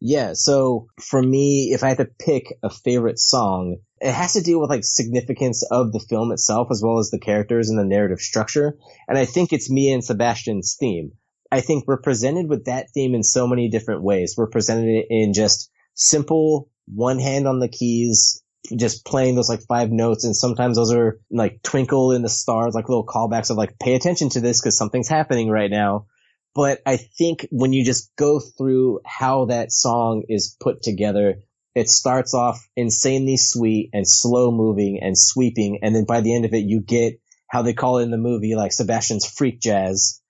Yeah, so for me, if I had to pick a favorite song, it has to deal with like significance of the film itself as well as the characters and the narrative structure. And I think it's Mia and Sebastian's theme. I think we're presented with that theme in so many different ways. We're presented in just simple one hand on the keys, just playing those like five notes. And sometimes those are like twinkle in the stars, like little callbacks of like, pay attention to this because something's happening right now. But I think when you just go through how that song is put together, it starts off insanely sweet and slow moving and sweeping. And then by the end of it, you get how they call it in the movie, like Sebastian's freak jazz.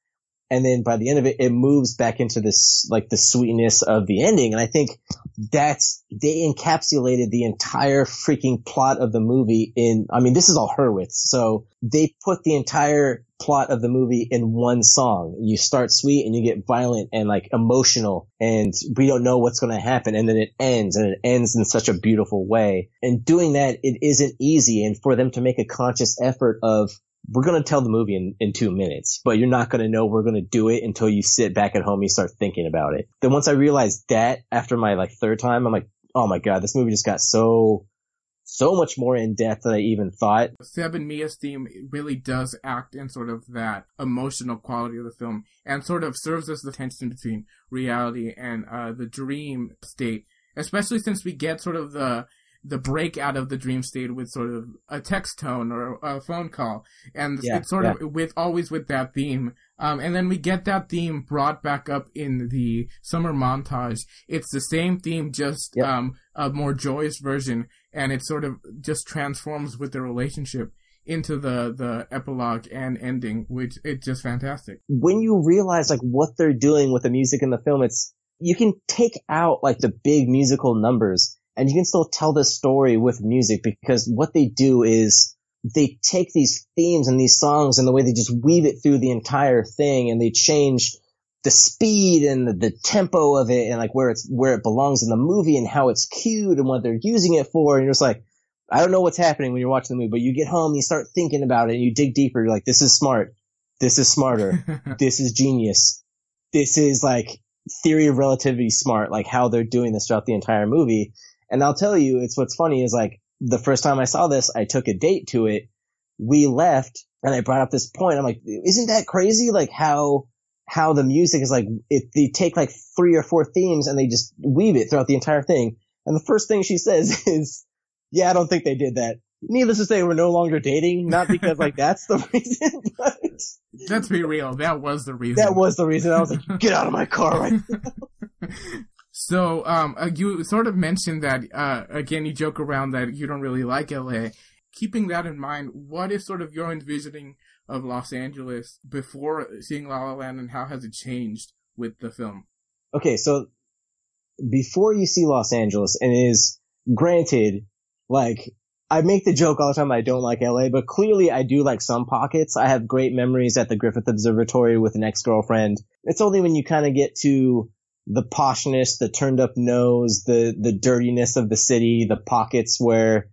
And then by the end of it, it moves back into this, like the sweetness of the ending. And I think that's, they encapsulated the entire freaking plot of the movie in, I mean, this is all Hurwitz. So they put the entire plot of the movie in one song. You start sweet and you get violent and like emotional and we don't know what's going to happen. And then it ends and it ends in such a beautiful way. And doing that, it isn't easy. And for them to make a conscious effort of, we're going to tell the movie in, in two minutes, but you're not going to know we're going to do it until you sit back at home and you start thinking about it. Then once I realized that after my like third time, I'm like, oh my God, this movie just got so so much more in depth than I even thought. Seb and Mia's theme really does act in sort of that emotional quality of the film and sort of serves as the tension between reality and uh, the dream state, especially since we get sort of the the break out of the dream state with sort of a text tone or a phone call, and yeah, it's sort yeah. of with always with that theme. Um, and then we get that theme brought back up in the summer montage. It's the same theme, just yep. um, a more joyous version, and it sort of just transforms with the relationship into the the epilogue and ending, which it's just fantastic. When you realize like what they're doing with the music in the film, it's you can take out like the big musical numbers and you can still tell the story with music because what they do is they take these themes and these songs and the way they just weave it through the entire thing and they change the speed and the, the, tempo of it and like where it's where it belongs in the movie and how it's cued and what they're using it for. And you're just like I don't know what's happening when you're watching the movie but you get home you start thinking about it and you dig deeper. You're like this is smart. This is smarter. This is genius. This is like theory of relativity smart like how they're doing this throughout the entire movie and I'll tell you it's what's funny is like the first time I saw this I took a date to it we left and I brought up this point I'm like isn't that crazy like how how the music is like it, they take like three or four themes and they just weave it throughout the entire thing. And the first thing she says is, "Yeah, I don't think they did that." Needless to say, we're no longer dating. Not because like that's the reason, but let's be real, that was the reason. That was the reason. I was like, "Get out of my car right now." So, um, uh, you sort of mentioned that, uh, again, you joke around that you don't really like LA. Keeping that in mind, what is sort of your envisioning of Los Angeles before seeing La La Land, and how has it changed with the film? Okay, so before you see Los Angeles, and is granted, like I make the joke all the time I don't like LA, but clearly I do like some pockets. I have great memories at the Griffith Observatory with an ex-girlfriend. It's only when you kind of get to the poshness, the turned up nose, the, the dirtiness of the city, the pockets where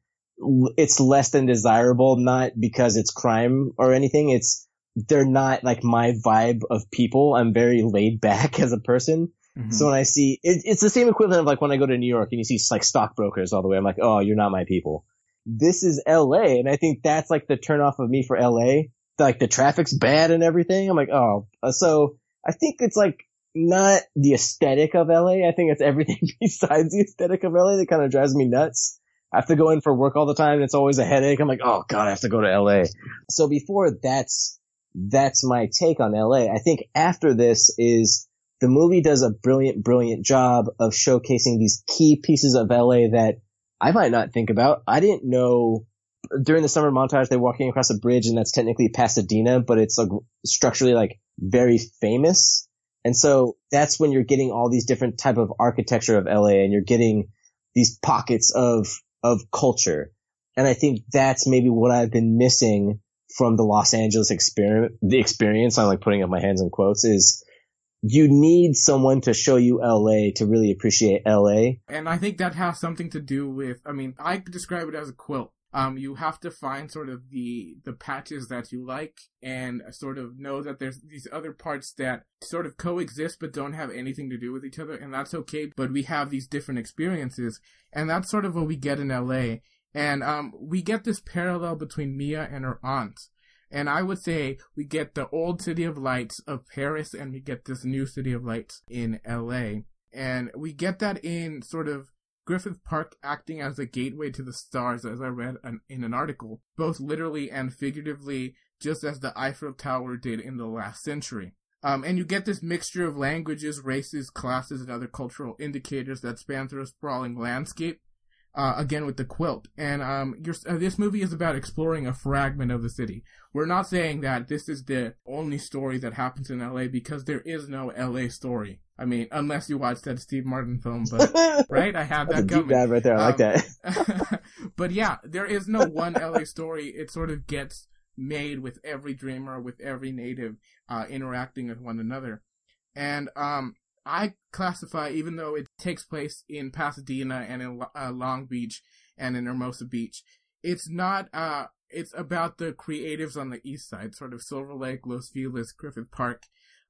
it's less than desirable, not because it's crime or anything. It's, they're not like my vibe of people. I'm very laid back as a person. Mm-hmm. So when I see, it, it's the same equivalent of like when I go to New York and you see like stockbrokers all the way. I'm like, oh, you're not my people. This is LA. And I think that's like the turnoff of me for LA. Like the traffic's bad and everything. I'm like, oh, so I think it's like not the aesthetic of LA. I think it's everything besides the aesthetic of LA that kind of drives me nuts. I have to go in for work all the time. And it's always a headache. I'm like, oh god, I have to go to LA. So before that's, that's my take on LA. I think after this is the movie does a brilliant, brilliant job of showcasing these key pieces of LA that I might not think about. I didn't know during the summer montage they're walking across a bridge and that's technically Pasadena, but it's like structurally like very famous. And so that's when you're getting all these different type of architecture of LA and you're getting these pockets of of culture. And I think that's maybe what I've been missing from the Los Angeles experience, the experience, I'm like putting up my hands in quotes, is you need someone to show you LA to really appreciate LA. And I think that has something to do with, I mean, I describe it as a quilt. Um, you have to find sort of the, the patches that you like and sort of know that there's these other parts that sort of coexist but don't have anything to do with each other. And that's okay. But we have these different experiences. And that's sort of what we get in LA. And, um, we get this parallel between Mia and her aunt. And I would say we get the old City of Lights of Paris and we get this new City of Lights in LA. And we get that in sort of Griffith Park acting as a gateway to the stars, as I read an, in an article, both literally and figuratively, just as the Eiffel Tower did in the last century. Um, and you get this mixture of languages, races, classes, and other cultural indicators that span through a sprawling landscape uh, again with the quilt. And um, uh, this movie is about exploring a fragment of the city. We're not saying that this is the only story that happens in LA because there is no LA story. I mean, unless you watch that Steve Martin film, but right, I have that coming. Deep right there. I um, like that. but yeah, there is no one LA story. It sort of gets made with every dreamer, with every native uh, interacting with one another. And um, I classify, even though it takes place in Pasadena and in uh, Long Beach and in Hermosa Beach, it's not, uh, it's about the creatives on the east side, sort of Silver Lake, Los Feliz, Griffith Park,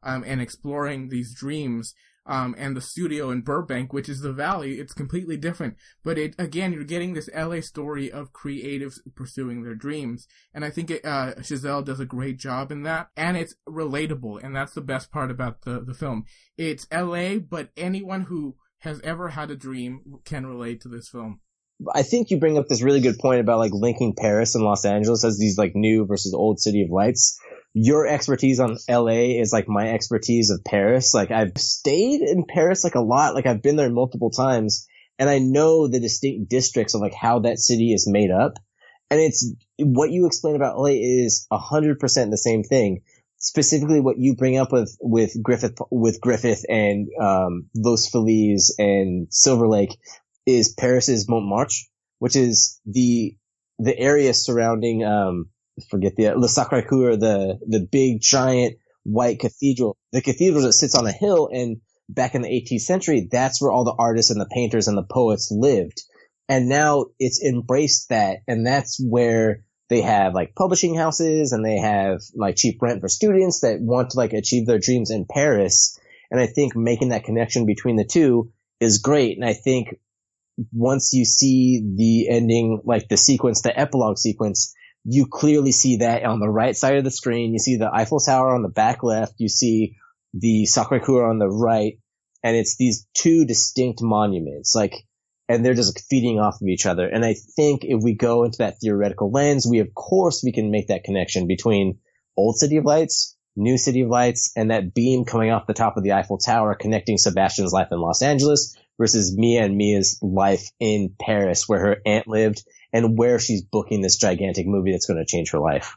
um, and exploring these dreams um, and the studio in Burbank, which is the Valley, it's completely different. But it again, you're getting this LA story of creatives pursuing their dreams, and I think it, uh, Chazelle does a great job in that, and it's relatable, and that's the best part about the the film. It's LA, but anyone who has ever had a dream can relate to this film. I think you bring up this really good point about like linking Paris and Los Angeles as these like new versus old city of lights your expertise on LA is like my expertise of Paris. Like I've stayed in Paris like a lot. Like I've been there multiple times and I know the distinct districts of like how that city is made up. And it's what you explain about LA is a hundred percent the same thing. Specifically what you bring up with, with Griffith, with Griffith and, um, Los Feliz and Silver Lake is Paris's Montmartre, which is the, the area surrounding, um, forget the Le Sacre Coeur, the the big giant white cathedral. The cathedral that sits on a hill, and back in the 18th century, that's where all the artists and the painters and the poets lived. And now it's embraced that, and that's where they have like publishing houses and they have like cheap rent for students that want to like achieve their dreams in Paris. And I think making that connection between the two is great. And I think once you see the ending, like the sequence, the epilogue sequence, you clearly see that on the right side of the screen. You see the Eiffel Tower on the back left. You see the Coeur on the right. And it's these two distinct monuments, like, and they're just feeding off of each other. And I think if we go into that theoretical lens, we of course we can make that connection between old City of Lights, new City of Lights, and that beam coming off the top of the Eiffel Tower connecting Sebastian's life in Los Angeles versus Mia and Mia's life in Paris where her aunt lived and where she's booking this gigantic movie that's going to change her life.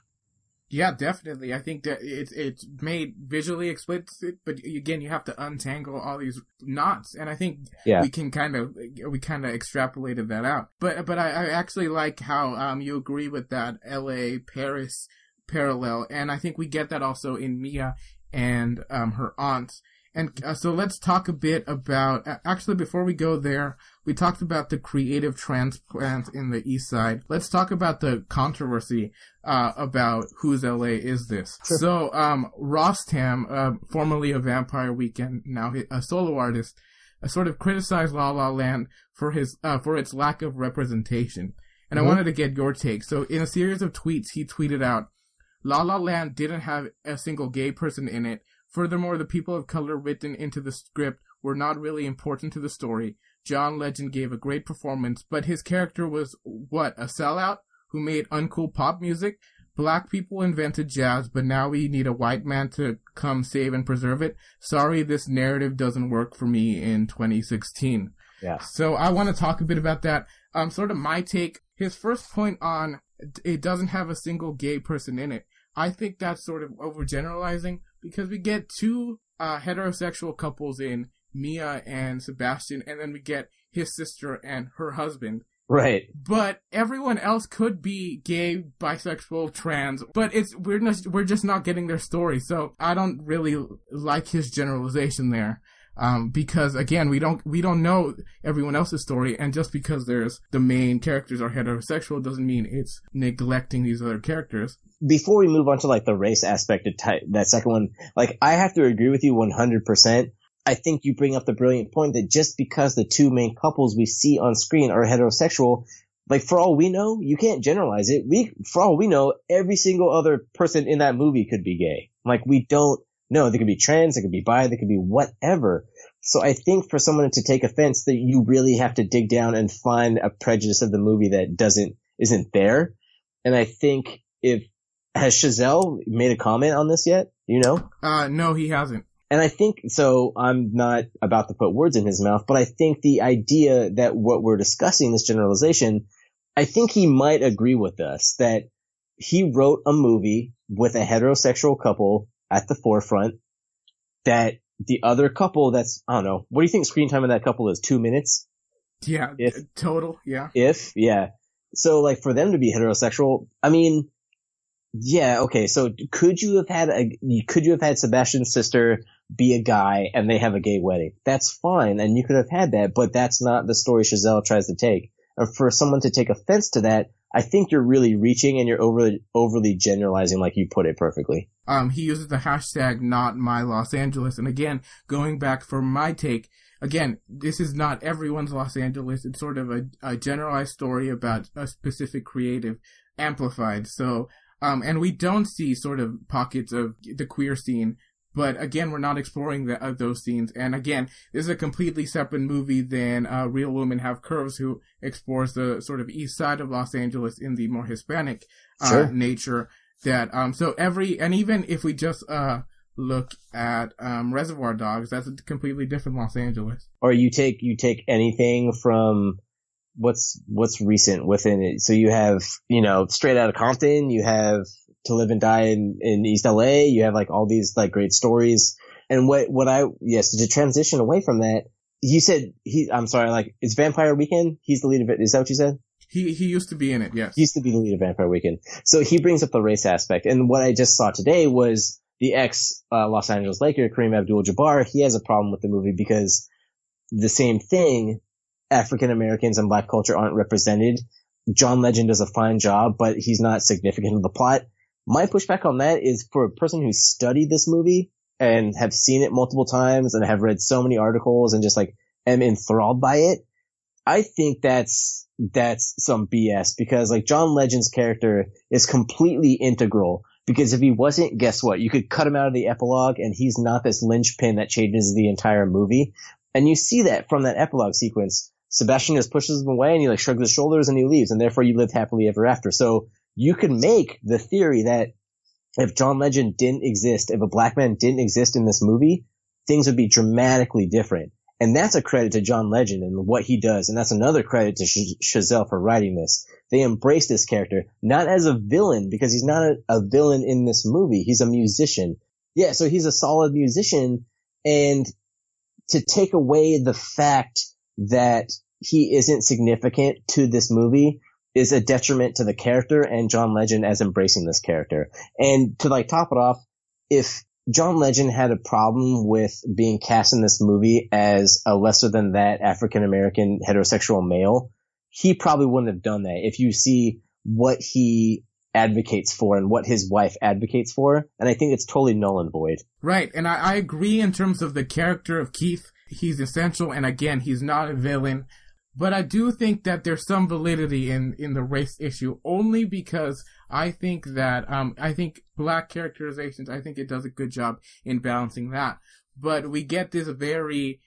Yeah, definitely. I think that it's it's made visually explicit, but again, you have to untangle all these knots, and I think yeah. we can kind of we kind of extrapolated that out. But but I, I actually like how um you agree with that L.A. Paris parallel, and I think we get that also in Mia and um her aunt and uh, so let's talk a bit about, actually before we go there, we talked about the creative transplant in the East Side. Let's talk about the controversy, uh, about whose LA is this. Sure. So, um, Rostam, uh, formerly a Vampire Weekend, now a solo artist, uh, sort of criticized La La Land for his, uh, for its lack of representation. And mm-hmm. I wanted to get your take. So in a series of tweets, he tweeted out, La La Land didn't have a single gay person in it, Furthermore, the people of color written into the script were not really important to the story. John Legend gave a great performance, but his character was what, a sellout who made uncool pop music? Black people invented jazz, but now we need a white man to come save and preserve it. Sorry, this narrative doesn't work for me in 2016. Yeah. So I want to talk a bit about that. Um, sort of my take. His first point on it doesn't have a single gay person in it. I think that's sort of overgeneralizing because we get two uh, heterosexual couples in Mia and Sebastian, and then we get his sister and her husband Right. But everyone else could be gay, bisexual, trans, but it's we're just we're just not getting their story. So I don't really like his generalization there. Um, because again, we don't we don't know everyone else's story, and just because there's the main characters are heterosexual doesn't mean it's neglecting these other characters. Before we move on to like the race aspect of ty- that second one, like I have to agree with you 100%. I think you bring up the brilliant point that just because the two main couples we see on screen are heterosexual, like for all we know, you can't generalize it. We, for all we know, every single other person in that movie could be gay. Like we don't know. They could be trans, they could be bi, they could be whatever. So I think for someone to take offense that you really have to dig down and find a prejudice of the movie that doesn't, isn't there. And I think if, has Chazelle made a comment on this yet? You know? Uh, no, he hasn't. And I think, so I'm not about to put words in his mouth, but I think the idea that what we're discussing, this generalization, I think he might agree with us that he wrote a movie with a heterosexual couple at the forefront that the other couple that's, I don't know, what do you think screen time of that couple is? Two minutes? Yeah. If, total. Yeah. If, yeah. So like for them to be heterosexual, I mean, yeah, okay. So could you have had a, could you have had Sebastian's sister be a guy and they have a gay wedding? That's fine. And you could have had that, but that's not the story Chazelle tries to take. And for someone to take offense to that, I think you're really reaching and you're overly, overly generalizing like you put it perfectly. Um, he uses the hashtag not my Los Angeles. And again, going back for my take, again, this is not everyone's Los Angeles. It's sort of a, a generalized story about a specific creative amplified. So, um, and we don't see sort of pockets of the queer scene but again, we're not exploring the, uh, those scenes. And again, this is a completely separate movie than uh, Real Women Have Curves, who explores the sort of east side of Los Angeles in the more Hispanic uh, sure. nature. That um, so every and even if we just uh look at um, Reservoir Dogs, that's a completely different Los Angeles. Or you take you take anything from what's what's recent within it. So you have you know Straight Out of Compton, you have to live and die in, in East LA. You have like all these like great stories. And what, what I, yes, to transition away from that, you said he, I'm sorry, like it's Vampire Weekend. He's the lead of it. Is that what you said? He, he used to be in it. Yes. He used to be the lead of Vampire Weekend. So he brings up the race aspect. And what I just saw today was the ex uh, Los Angeles Laker, Kareem Abdul-Jabbar. He has a problem with the movie because the same thing, African Americans and black culture aren't represented. John Legend does a fine job, but he's not significant in the plot. My pushback on that is for a person who studied this movie and have seen it multiple times and have read so many articles and just like am enthralled by it. I think that's, that's some BS because like John Legend's character is completely integral because if he wasn't, guess what? You could cut him out of the epilogue and he's not this linchpin that changes the entire movie. And you see that from that epilogue sequence. Sebastian just pushes him away and he like shrugs his shoulders and he leaves and therefore you live happily ever after. So you can make the theory that if John Legend didn't exist, if a black man didn't exist in this movie, things would be dramatically different. And that's a credit to John Legend and what he does. And that's another credit to Sh- Chazelle for writing this. They embrace this character, not as a villain, because he's not a, a villain in this movie. He's a musician. Yeah, so he's a solid musician. And to take away the fact that he isn't significant to this movie is a detriment to the character and John Legend as embracing this character. And to like top it off, if John Legend had a problem with being cast in this movie as a lesser than that African American heterosexual male, he probably wouldn't have done that. If you see what he advocates for and what his wife advocates for, and I think it's totally null and void. Right, and I, I agree in terms of the character of Keith. He's essential, and again, he's not a villain. But I do think that there's some validity in, in the race issue only because I think that, um, I think black characterizations, I think it does a good job in balancing that. But we get this very,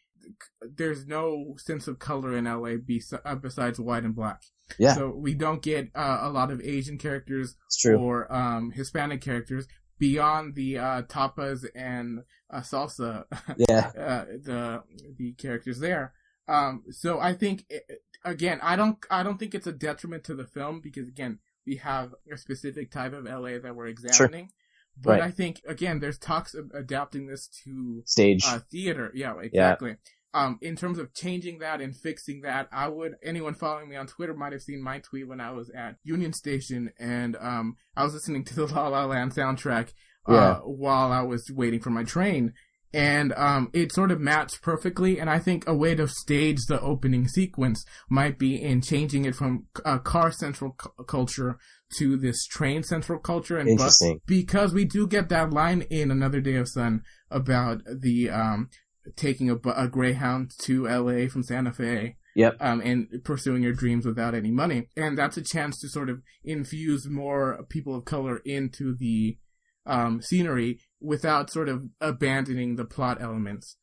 there's no sense of color in LA uh, besides white and black. Yeah. So we don't get uh, a lot of Asian characters or um, Hispanic characters beyond the uh, tapas and uh, salsa. Yeah. uh, the the characters there. Um, so I think eh, eh, again, I don't, I don't think it's a detriment to the film because again, we have a specific type of LA that we're examining. Sure. But right. I think again, there's talks of adapting this to stage uh, theater. Yeah, exactly. Yeah. um, in terms of changing that and fixing that, I would anyone following me on Twitter might have seen my tweet when I was at Union Station and um, I was listening to the La La Land soundtrack uh, yeah. while I was waiting for my train, and um, it sort of matched perfectly. And I think a way to stage the opening sequence might be in changing it from a car central cu- culture to this train central culture and bus, because we do get that line in Another Day of Sun about the um, taking a, a Greyhound to L.A. from Santa Fe. Yep. Um, and pursuing your dreams without any money. And that's a chance to sort of infuse more people of color into the um, scenery without sort of abandoning the plot elements.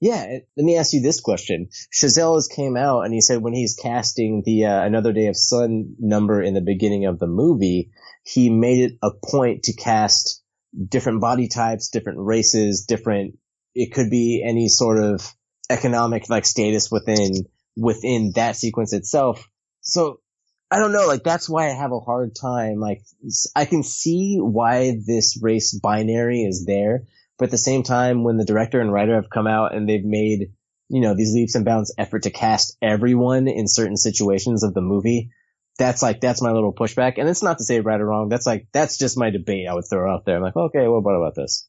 Yeah, let me ask you this question. Chazelle has came out and he said when he's casting the uh, Another Day of Sun number in the beginning of the movie, he made it a point to cast different body types, different races, different. It could be any sort of economic like status within within that sequence itself. So I don't know, like that's why I have a hard time. Like I can see why this race binary is there, but at the same time, when the director and writer have come out and they've made, you know, these leaps and bounds effort to cast everyone in certain situations of the movie, that's like, that's my little pushback. And it's not to say right or wrong. That's like, that's just my debate I would throw out there. I'm like, okay, well, what about this?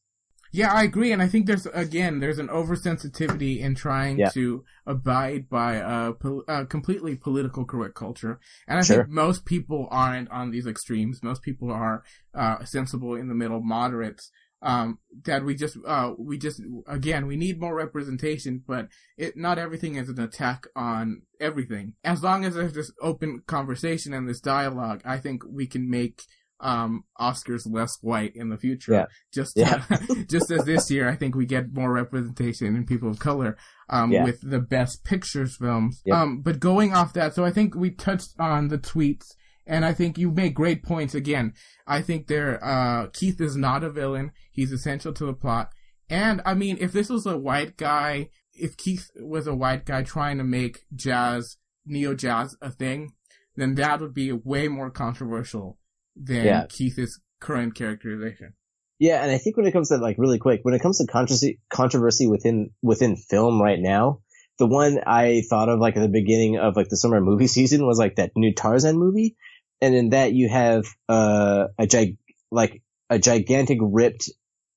Yeah, I agree, and I think there's again there's an oversensitivity in trying yeah. to abide by a, a, completely political correct culture, and I sure. think most people aren't on these extremes. Most people are uh, sensible in the middle, moderates. Um, that we just uh, we just again we need more representation, but it not everything is an attack on everything. As long as there's this open conversation and this dialogue, I think we can make um, Oscars less white in the future. Yeah. Just yeah. just as this year, I think we get more representation in people of color um, yeah. with the Best Pictures films. Yep. Um, but going off that, so I think we touched on the tweets, and I think you made great points. Again, I think there uh, Keith is not a villain; he's essential to the plot. And I mean, if this was a white guy, if Keith was a white guy trying to make jazz, neo jazz, a thing, then that would be way more controversial than yeah. Keith's current characterization. Yeah, and I think when it comes to like really quick, when it comes to controversy controversy within within film right now, the one I thought of like at the beginning of like the summer movie season was like that new Tarzan movie, and in that you have uh, a gig like a gigantic ripped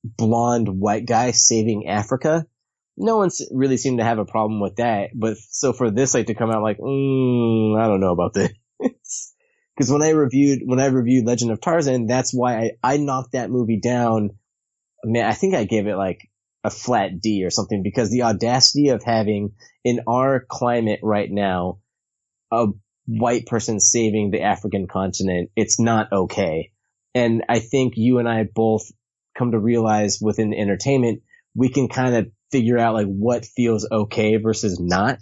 blonde white guy saving Africa. No one's really seemed to have a problem with that, but so for this like to come out like, mm, I don't know about this. Because when I reviewed when I reviewed Legend of Tarzan, that's why I, I knocked that movie down. I mean, I think I gave it like a flat D or something because the audacity of having in our climate right now a white person saving the African continent, it's not okay. And I think you and I both come to realize within entertainment, we can kind of figure out like what feels okay versus not.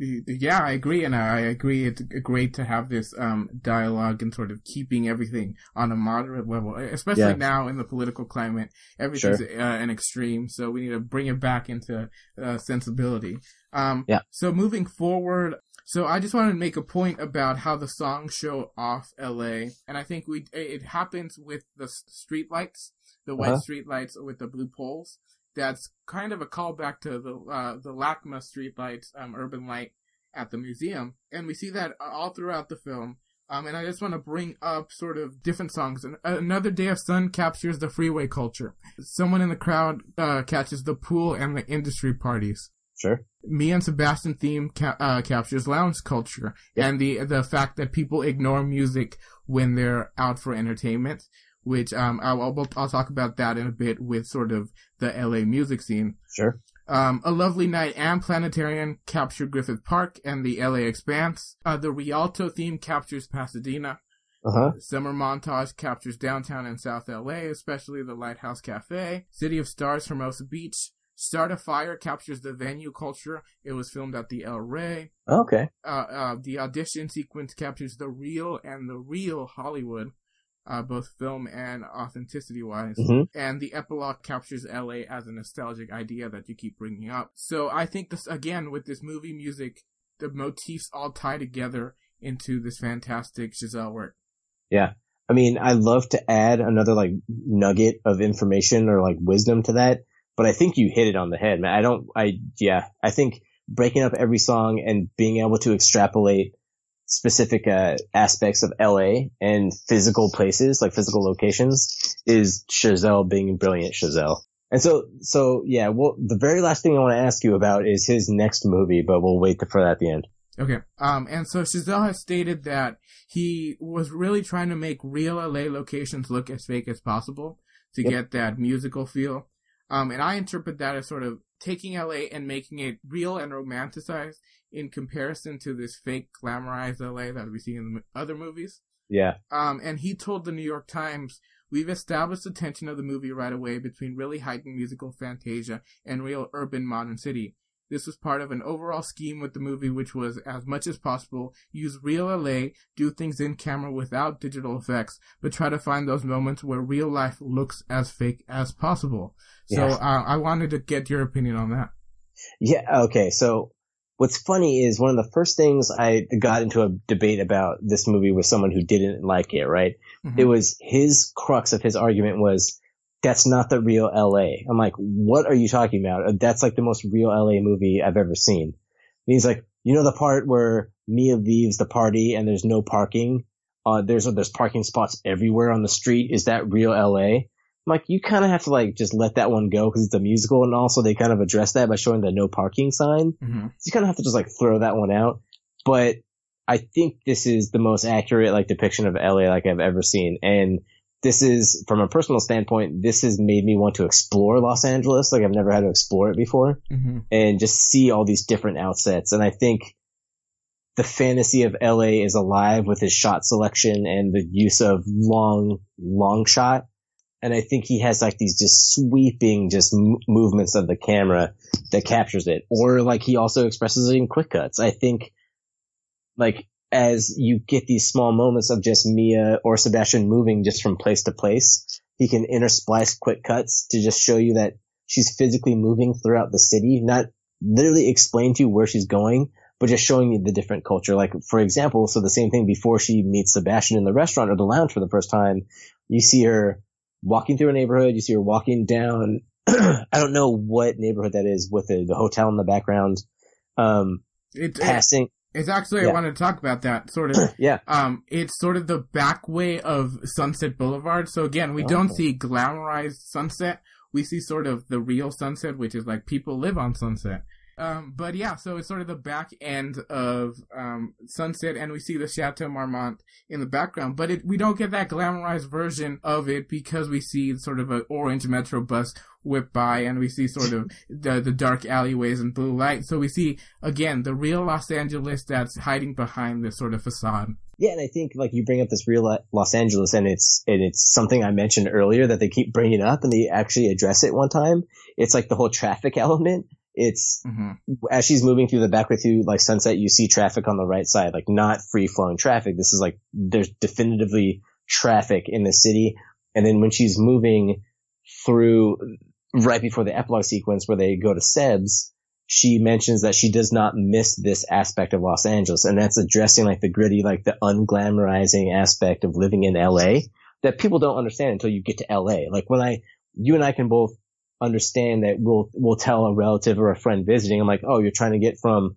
Yeah, I agree, and I agree. It's great to have this um, dialogue and sort of keeping everything on a moderate level, especially yeah. now in the political climate. Everything's sure. uh, an extreme, so we need to bring it back into uh, sensibility. Um, yeah. So moving forward, so I just wanted to make a point about how the songs show off LA, and I think we it happens with the street lights, the white uh-huh. street lights with the blue poles that's kind of a callback to the uh, the LACMA streetlights um, urban light at the museum, and we see that all throughout the film. Um, and I just want to bring up sort of different songs. Another Day of Sun captures the freeway culture. Someone in the crowd uh, catches the pool and the industry parties. Sure. Mia and Sebastian theme ca- uh, captures lounge culture yep. and the the fact that people ignore music when they're out for entertainment which um, I'll, I'll, I'll talk about that in a bit with sort of the LA music scene. Sure. Um, a Lovely Night and Planetarium capture Griffith Park and the LA Expanse. Uh, the Rialto theme captures Pasadena. Uh-huh. Summer Montage captures downtown and South LA, especially the Lighthouse Cafe. City of Stars, Hermosa Beach. Start a Fire captures the venue culture. It was filmed at the El Rey. Okay. Uh, uh, the audition sequence captures the real and the real Hollywood uh, both film and authenticity wise. Mm-hmm. And the epilogue captures LA as a nostalgic idea that you keep bringing up. So I think this, again, with this movie music, the motifs all tie together into this fantastic Chazelle work. Yeah. I mean, I love to add another like nugget of information or like wisdom to that, but I think you hit it on the head, man. I don't, I, yeah, I think breaking up every song and being able to extrapolate specific uh, aspects of LA and physical places, like physical locations, is Chazelle being brilliant Chazelle. And so, so yeah, well, the very last thing I want to ask you about is his next movie, but we'll wait for that at the end. Okay. Um, and so Chazelle has stated that he was really trying to make real LA locations look as fake as possible to yep. get that musical feel. Um, and I interpret that as sort of taking LA and making it real and romanticized in comparison to this fake glamorized LA that we see in the other movies. Yeah. Um, and he told the New York Times, we've established the tension of the movie right away between really heightened musical fantasia and real urban modern city. This was part of an overall scheme with the movie, which was, as much as possible, use real LA, do things in camera without digital effects, but try to find those moments where real life looks as fake as possible. So uh, I wanted to get your opinion on that. Yeah. Okay. So what's funny is one of the first things I got into a debate about this movie with someone who didn't like it, right? Mm-hmm. It was his crux of his argument was, that's not the real LA. I'm like, what are you talking about? That's like the most real LA movie I've ever seen. And he's like, you know the part where Mia leaves the party and there's no parking? Uh, there's, there's parking spots everywhere on the street. Is that real LA? Like, you kind of have to like just let that one go because it's a musical, and also they kind of address that by showing the no parking sign. Mm-hmm. So you kind of have to just like throw that one out. But I think this is the most accurate like depiction of LA like I've ever seen, and this is from a personal standpoint, this has made me want to explore Los Angeles like I've never had to explore it before, mm-hmm. and just see all these different outsets. And I think the fantasy of LA is alive with his shot selection and the use of long, long shot and I think he has like these just sweeping just m- movements of the camera that captures it, or like he also expresses it in quick cuts. I think like as you get these small moments of just Mia or Sebastian moving just from place to place, he can intersplice quick cuts to just show you that she's physically moving throughout the city, not literally explain to you where she's going, but just showing you the different culture. Like, for example, so the same thing before she meets Sebastian in the restaurant or the lounge for the first time, you see her walking through a neighborhood. You see her walking down. I don't know what neighborhood that is with the, the hotel in the background. Um, it, passing. It, it's actually, yeah. I wanted to talk about that sort of. yeah. Um, it's sort of the back way of Sunset Boulevard. So again, we oh. don't see glamorized sunset. We see sort of the real sunset, which is like people live on Sunset. Um, but yeah, so it's sort of the back end of um, Sunset, and we see the Chateau Marmont in the background. But it, we don't get that glamorized version of it because we see sort of an orange metro bus whip by, and we see sort of the the dark alleyways and blue light. So we see again the real Los Angeles that's hiding behind this sort of facade. Yeah, and I think like you bring up this real Los Angeles, and it's and it's something I mentioned earlier that they keep bringing up, and they actually address it one time. It's like the whole traffic element it's mm-hmm. as she's moving through the backway through like sunset, you see traffic on the right side, like not free flowing traffic. This is like there's definitively traffic in the city. And then when she's moving through right before the epilogue sequence where they go to Seb's, she mentions that she does not miss this aspect of Los Angeles. And that's addressing like the gritty, like the unglamorizing aspect of living in LA that people don't understand until you get to LA. Like when I, you and I can both understand that we'll we'll tell a relative or a friend visiting. I'm like, oh, you're trying to get from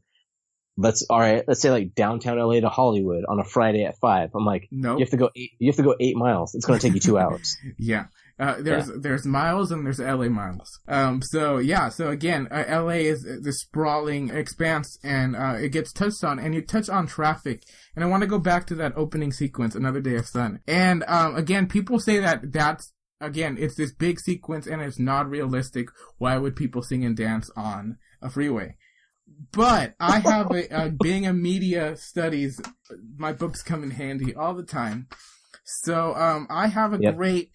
let's all right, let's say like downtown LA to Hollywood on a Friday at five. I'm like, no, nope. you have to go eight, you have to go eight miles. It's going to take you two hours. yeah. Uh, there's yeah. there's miles and there's LA miles. Um, so yeah, so again, uh, LA is the sprawling expanse, and uh, it gets touched on, and you touch on traffic. And I want to go back to that opening sequence, Another Day of Sun. And um, again, people say that that's again, it's this big sequence and it's not realistic. Why would people sing and dance on a freeway? But I have a, uh, being a media studies, my books come in handy all the time. So, um, I have a yep. great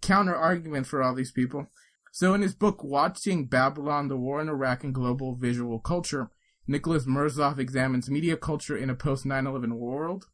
counter argument for all these people. So in his book, Watching Babylon, the War in Iraq and Global Visual Culture, Nicholas Mirzoeff examines media culture in a post 9-11 world.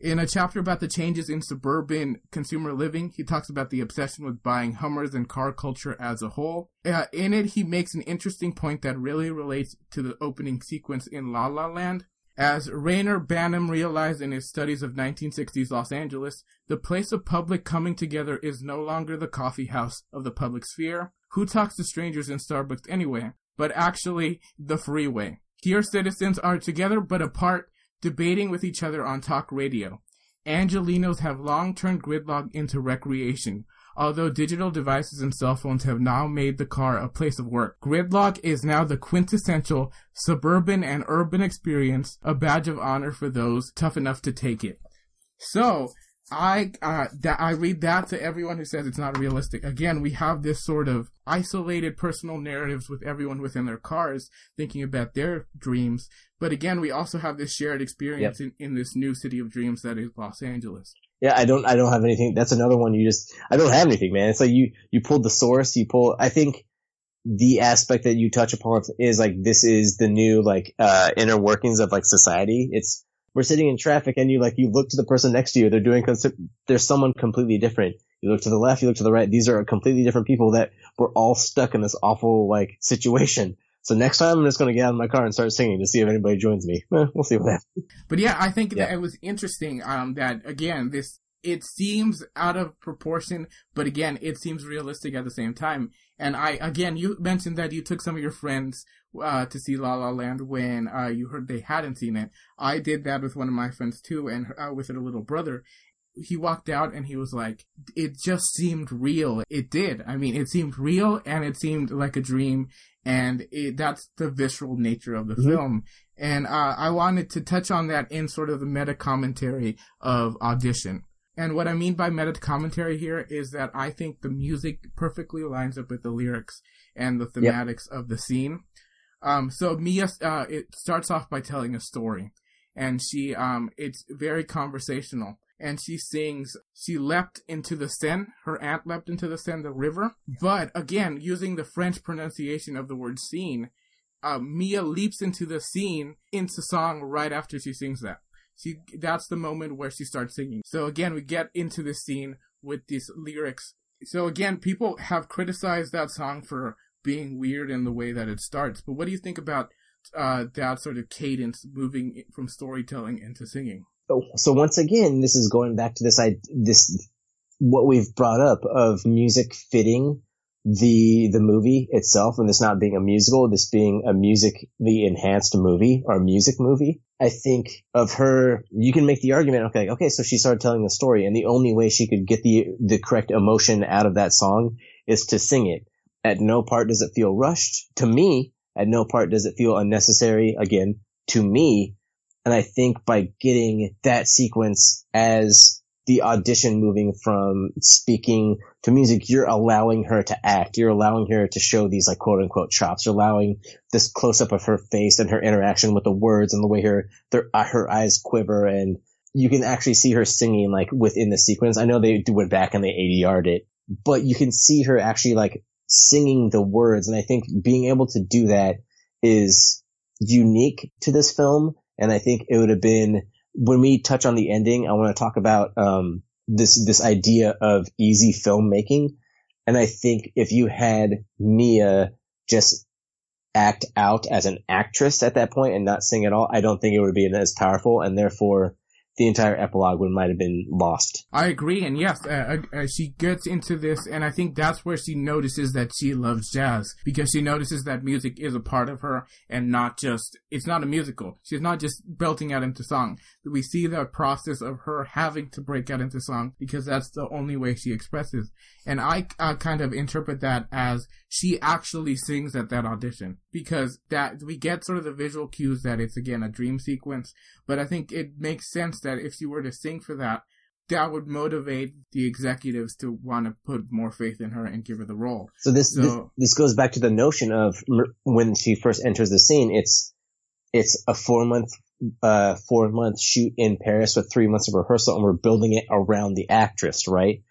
In a chapter about the changes in suburban consumer living, he talks about the obsession with buying Hummers and car culture as a whole. Uh, in it, he makes an interesting point that really relates to the opening sequence in La La Land. As Reyner Banham realized in his studies of 1960s Los Angeles, the place of public coming together is no longer the coffee house of the public sphere. Who talks to strangers in Starbucks anyway? But actually, the freeway. Here, citizens are together but apart, debating with each other on talk radio. Angelenos have long turned gridlock into recreation, although digital devices and cell phones have now made the car a place of work. Gridlock is now the quintessential suburban and urban experience, a badge of honor for those tough enough to take it. So, I uh, that I read that to everyone who says it's not realistic. Again, we have this sort of isolated personal narratives with everyone within their cars thinking about their dreams. But again, we also have this shared experience yep. in, in this new city of dreams that is Los Angeles. Yeah, I don't, I don't have anything. That's another one you just, I don't have anything, man. It's like you, you pulled the source, you pull, I think the aspect that you touch upon is like, this is the new, like, uh, inner workings of like society. It's, we're sitting in traffic and you like, you look to the person next to you, they're doing, there's someone completely different. You look to the left, you look to the right. These are completely different people that were all stuck in this awful like situation. So next time I'm just going to get out of my car and start singing to see if anybody joins me. Eh, we'll see what happens. But yeah, I think yeah. that it was interesting um, that again this it seems out of proportion, but again it seems realistic at the same time. And I again you mentioned that you took some of your friends uh, to see La La Land when uh, you heard they hadn't seen it. I did that with one of my friends too, and uh, with her little brother. He walked out and he was like, "It just seemed real. It did. I mean, it seemed real and it seemed like a dream, and it, that's the visceral nature of the mm-hmm. film." And uh, I wanted to touch on that in sort of the meta commentary of Audition. And what I mean by meta commentary here is that I think the music perfectly lines up with the lyrics and the thematics yep. of the scene. Um, so Mia, uh, it starts off by telling a story, and she, um, it's very conversational. And she sings, she leapt into the Seine, her aunt leapt into the Seine, the river. But again, using the French pronunciation of the word scene, uh, Mia leaps into the scene into song right after she sings that. She, that's the moment where she starts singing. So again, we get into this scene with these lyrics. So again, people have criticized that song for being weird in the way that it starts. But what do you think about uh, that sort of cadence moving from storytelling into singing? Oh, so once again, this is going back to this I this what we've brought up of music fitting the the movie itself, and this not being a musical, this being a musically enhanced movie or music movie. I think of her, you can make the argument, okay, okay, so she started telling the story, and the only way she could get the the correct emotion out of that song is to sing it. At no part does it feel rushed. To me, at no part does it feel unnecessary. Again, to me. And I think by getting that sequence as the audition moving from speaking to music, you're allowing her to act. You're allowing her to show these like quote unquote chops. You're allowing this close up of her face and her interaction with the words and the way her, their, uh, her eyes quiver and you can actually see her singing like within the sequence. I know they went back and they ADR'd it, but you can see her actually like singing the words. And I think being able to do that is unique to this film. And I think it would have been when we touch on the ending, I want to talk about, um, this, this idea of easy filmmaking. And I think if you had Mia just act out as an actress at that point and not sing at all, I don't think it would been as powerful. And therefore, the entire epilogue would might have been lost. I agree, and yes, uh, uh, she gets into this, and I think that's where she notices that she loves jazz because she notices that music is a part of her and not just it's not a musical. She's not just belting out into song. We see the process of her having to break out into song because that's the only way she expresses. And I uh, kind of interpret that as she actually sings at that audition because that we get sort of the visual cues that it's again a dream sequence. But I think it makes sense that if she were to sing for that, that would motivate the executives to want to put more faith in her and give her the role. So this so, this, this goes back to the notion of when she first enters the scene. It's it's a four month uh four month shoot in Paris with three months of rehearsal, and we're building it around the actress, right?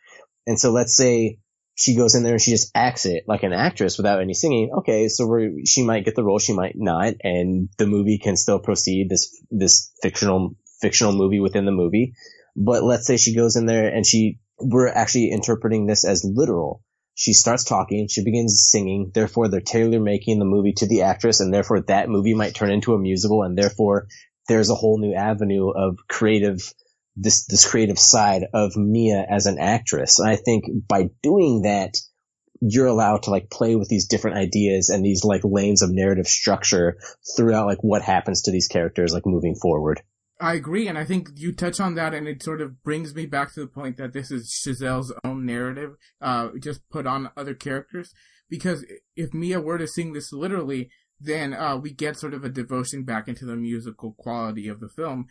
And so let's say she goes in there and she just acts it like an actress without any singing. Okay, so we she might get the role, she might not, and the movie can still proceed. This this fictional fictional movie within the movie. But let's say she goes in there and she we're actually interpreting this as literal. She starts talking, she begins singing, therefore they're tailor making the movie to the actress, and therefore that movie might turn into a musical, and therefore there's a whole new avenue of creative this this creative side of Mia as an actress. And I think by doing that, you're allowed to like play with these different ideas and these like lanes of narrative structure throughout like what happens to these characters like moving forward. I agree, and I think you touch on that, and it sort of brings me back to the point that this is Chazelle's own narrative, uh, just put on other characters. Because if Mia were to sing this literally, then uh, we get sort of a devotion back into the musical quality of the film,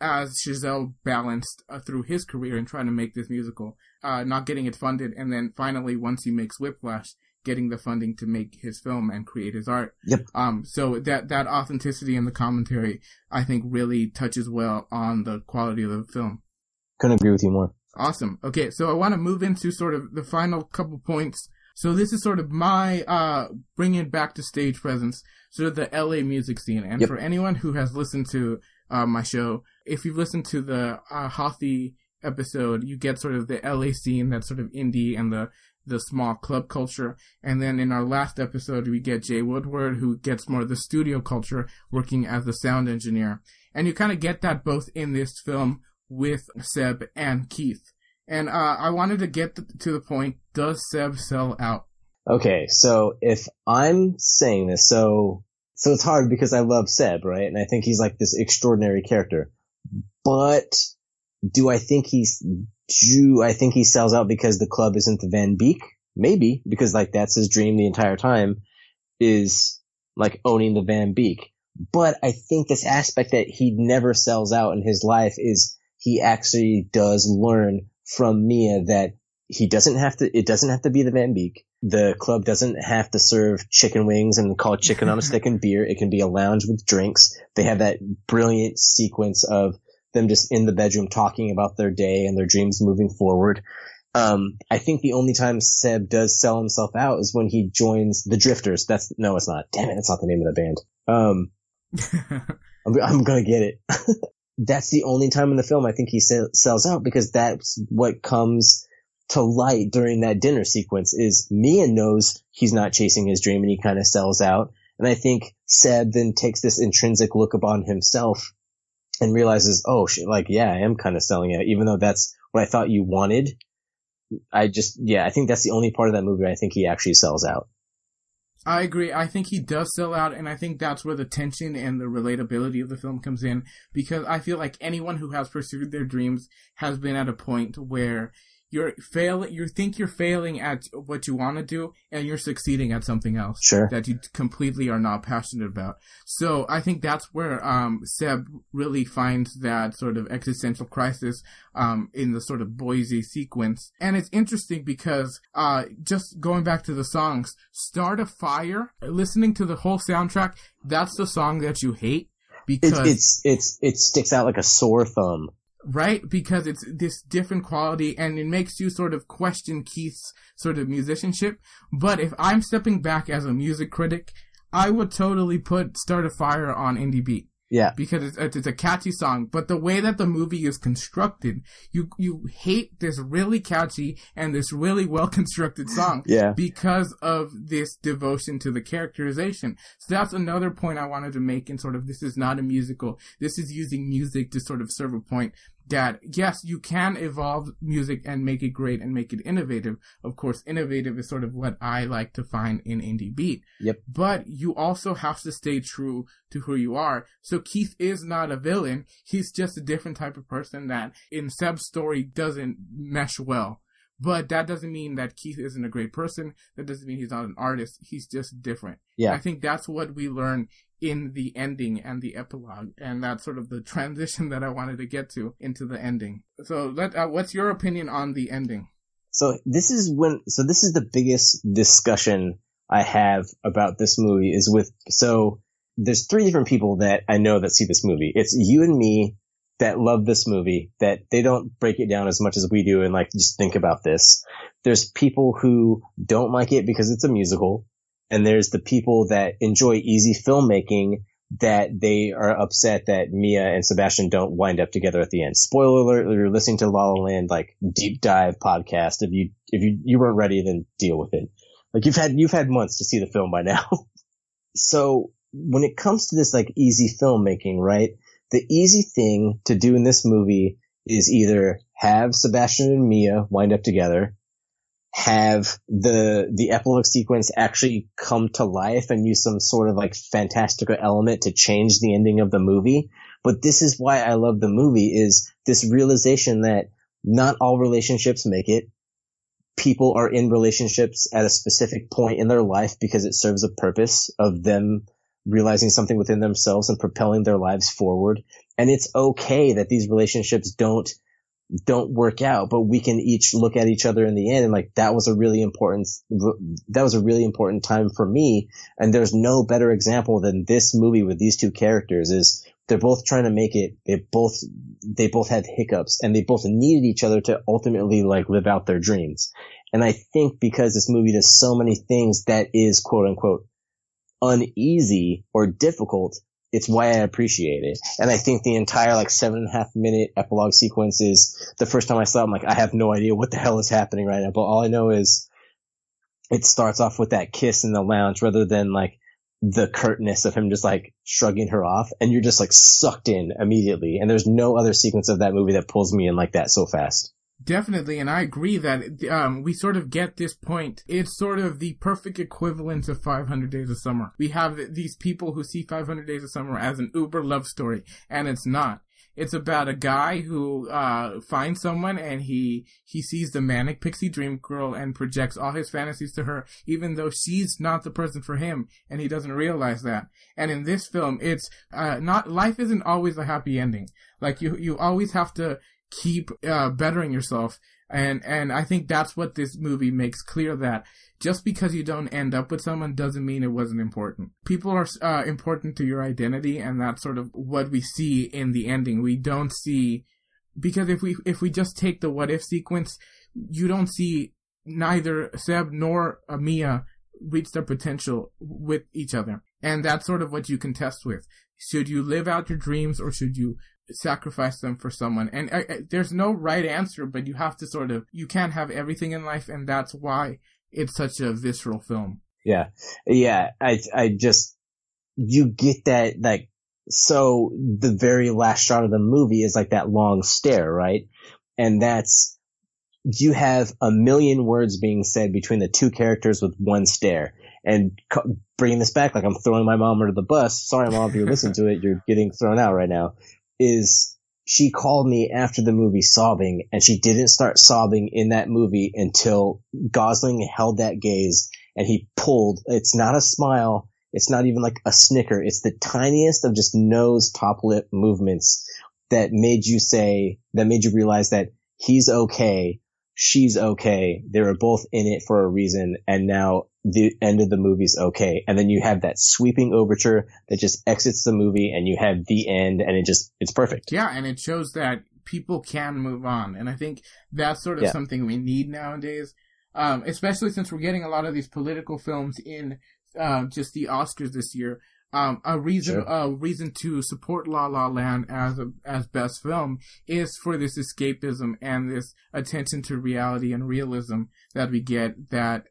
as Chazelle balanced uh, through his career in trying to make this musical, uh, not getting it funded, and then finally, once he makes Whiplash, getting the funding to make his film and create his art. Yep. Um, so that, that authenticity in the commentary, I think really touches well on the quality of the film. Couldn't agree with you more. Awesome. Okay. So I want to move into sort of the final couple points. So this is sort of my, uh, bringing back to stage presence, sort of the LA music scene. And yep. for anyone who has listened to, uh, my show, if you've listened to the, uh, Hothy episode, you get sort of the LA scene that's sort of indie and the the small club culture. And then in our last episode, we get Jay Woodward, who gets more of the studio culture, working as the sound engineer. And you kind of get that both in this film with Seb and Keith. And uh, I wanted to get to the point: Does Seb sell out? Okay, so if I'm saying this, so so it's hard because I love Seb, right? And I think he's like this extraordinary character. But do I think he's do I think he sells out because the club isn't the Van Beek? Maybe because like that's his dream the entire time is like owning the Van Beek. But I think this aspect that he never sells out in his life is he actually does learn from Mia that he doesn't have to, it doesn't have to be the Van Beek. The club doesn't have to serve chicken wings and call chicken on a stick and beer. It can be a lounge with drinks. They have that brilliant sequence of them just in the bedroom talking about their day and their dreams moving forward. Um, I think the only time Seb does sell himself out is when he joins the Drifters. That's no, it's not. Damn it, that's not the name of the band. Um, I'm, I'm, gonna get it. that's the only time in the film I think he sells out because that's what comes to light during that dinner sequence. Is Mia knows he's not chasing his dream and he kind of sells out, and I think Seb then takes this intrinsic look upon himself and realizes, oh shit, like, yeah, I am kind of selling out, even though that's what I thought you wanted. I just, yeah, I think that's the only part of that movie I think he actually sells out. I agree. I think he does sell out, and I think that's where the tension and the relatability of the film comes in. Because I feel like anyone who has pursued their dreams has been at a point where you're failing you think you're failing at what you want to do and you're succeeding at something else sure. that you completely are not passionate about. So i think that's where um, seb really finds that sort of existential crisis um, in the sort of boise sequence. And it's interesting because uh, just going back to the songs start a fire listening to the whole soundtrack that's the song that you hate because it's, it's, it's it sticks out like a sore thumb right? Because it's this different quality and it makes you sort of question Keith's sort of musicianship. But if I'm stepping back as a music critic, I would totally put Start a Fire on Indie Beat. Yeah. Because it's, it's a catchy song, but the way that the movie is constructed, you, you hate this really catchy and this really well constructed song. yeah. Because of this devotion to the characterization. So that's another point I wanted to make in sort of this is not a musical. This is using music to sort of serve a point that yes, you can evolve music and make it great and make it innovative. Of course, innovative is sort of what I like to find in indie beat. Yep. But you also have to stay true to who you are. So Keith is not a villain. He's just a different type of person that in Seb's story doesn't mesh well. But that doesn't mean that Keith isn't a great person. That doesn't mean he's not an artist. He's just different. Yeah. I think that's what we learn in the ending and the epilogue, and that's sort of the transition that I wanted to get to into the ending. So, let uh, what's your opinion on the ending? So this is when, so this is the biggest discussion I have about this movie is with, so there's three different people that I know that see this movie. It's you and me that love this movie, that they don't break it down as much as we do and like just think about this. There's people who don't like it because it's a musical and there's the people that enjoy easy filmmaking that they are upset that Mia and Sebastian don't wind up together at the end. Spoiler alert, if you're listening to La La Land like deep dive podcast. If you if you you weren't ready, then deal with it. Like you've had you've had months to see the film by now. so when it comes to this like easy filmmaking, right? The easy thing to do in this movie is either have Sebastian and Mia wind up together, have the the epilogue sequence actually come to life and use some sort of like fantastical element to change the ending of the movie. But this is why I love the movie is this realization that not all relationships make it. People are in relationships at a specific point in their life because it serves a purpose of them realizing something within themselves and propelling their lives forward. And it's okay that these relationships don't don't work out, but we can each look at each other in the end and like that was a really important that was a really important time for me and there's no better example than this movie with these two characters is they're both trying to make it they both they both had hiccups and they both needed each other to ultimately like live out their dreams. And I think because this movie does so many things that is quote unquote uneasy or difficult, it's why I appreciate it. And I think the entire like seven and a half minute epilogue sequence is the first time I saw it, I'm like, I have no idea what the hell is happening right now. But all I know is it starts off with that kiss in the lounge rather than like the curtness of him just like shrugging her off and you're just like sucked in immediately. And there's no other sequence of that movie that pulls me in like that so fast. Definitely, and I agree that um, we sort of get this point. It's sort of the perfect equivalent of 500 Days of Summer. We have these people who see 500 Days of Summer as an uber love story, and it's not. It's about a guy who uh, finds someone and he he sees the manic pixie dream girl and projects all his fantasies to her, even though she's not the person for him, and he doesn't realize that. And in this film, it's uh, not life isn't always a happy ending. Like you you always have to keep uh, bettering yourself. And and I think that's what this movie makes clear that just because you don't end up with someone doesn't mean it wasn't important. People are uh, important to your identity, and that's sort of what we see in the ending. We don't see because if we if we just take the what if sequence, you don't see neither Seb nor Mia reach their potential with each other, and that's sort of what you can test with. Should you live out your dreams or should you sacrifice them for someone. And uh, uh, there's no right answer, but you have to sort of, you can't have everything in life, and that's why it's such a visceral film. Yeah. Yeah. I, I just, you get that, like, so the very last shot of the movie is like that long stare, right? And that's, you have a million words being said between the two characters with one stare. And bringing this back, like I'm throwing my mom under the bus. Sorry, mom, if you listen to it, you're getting thrown out right now is she called me after the movie sobbing and she didn't start sobbing in that movie until Gosling held that gaze and he pulled. It's not a smile. It's not even like a snicker. It's the tiniest of just nose top lip movements that made you say, that made you realize that he's okay. She's okay. They were both in it for a reason. And now the end of the movie's okay. And then you have that sweeping overture that just exits the movie and you have the end and it just, it's perfect. Yeah. And it shows that people can move on. And I think that's sort of yeah. something we need nowadays. Um, especially since we're getting a lot of these political films in, uh, just the Oscars this year. Um, a reason, sure. a reason to support La La Land as a, as best film is for this escapism and this attention to reality and realism that we get that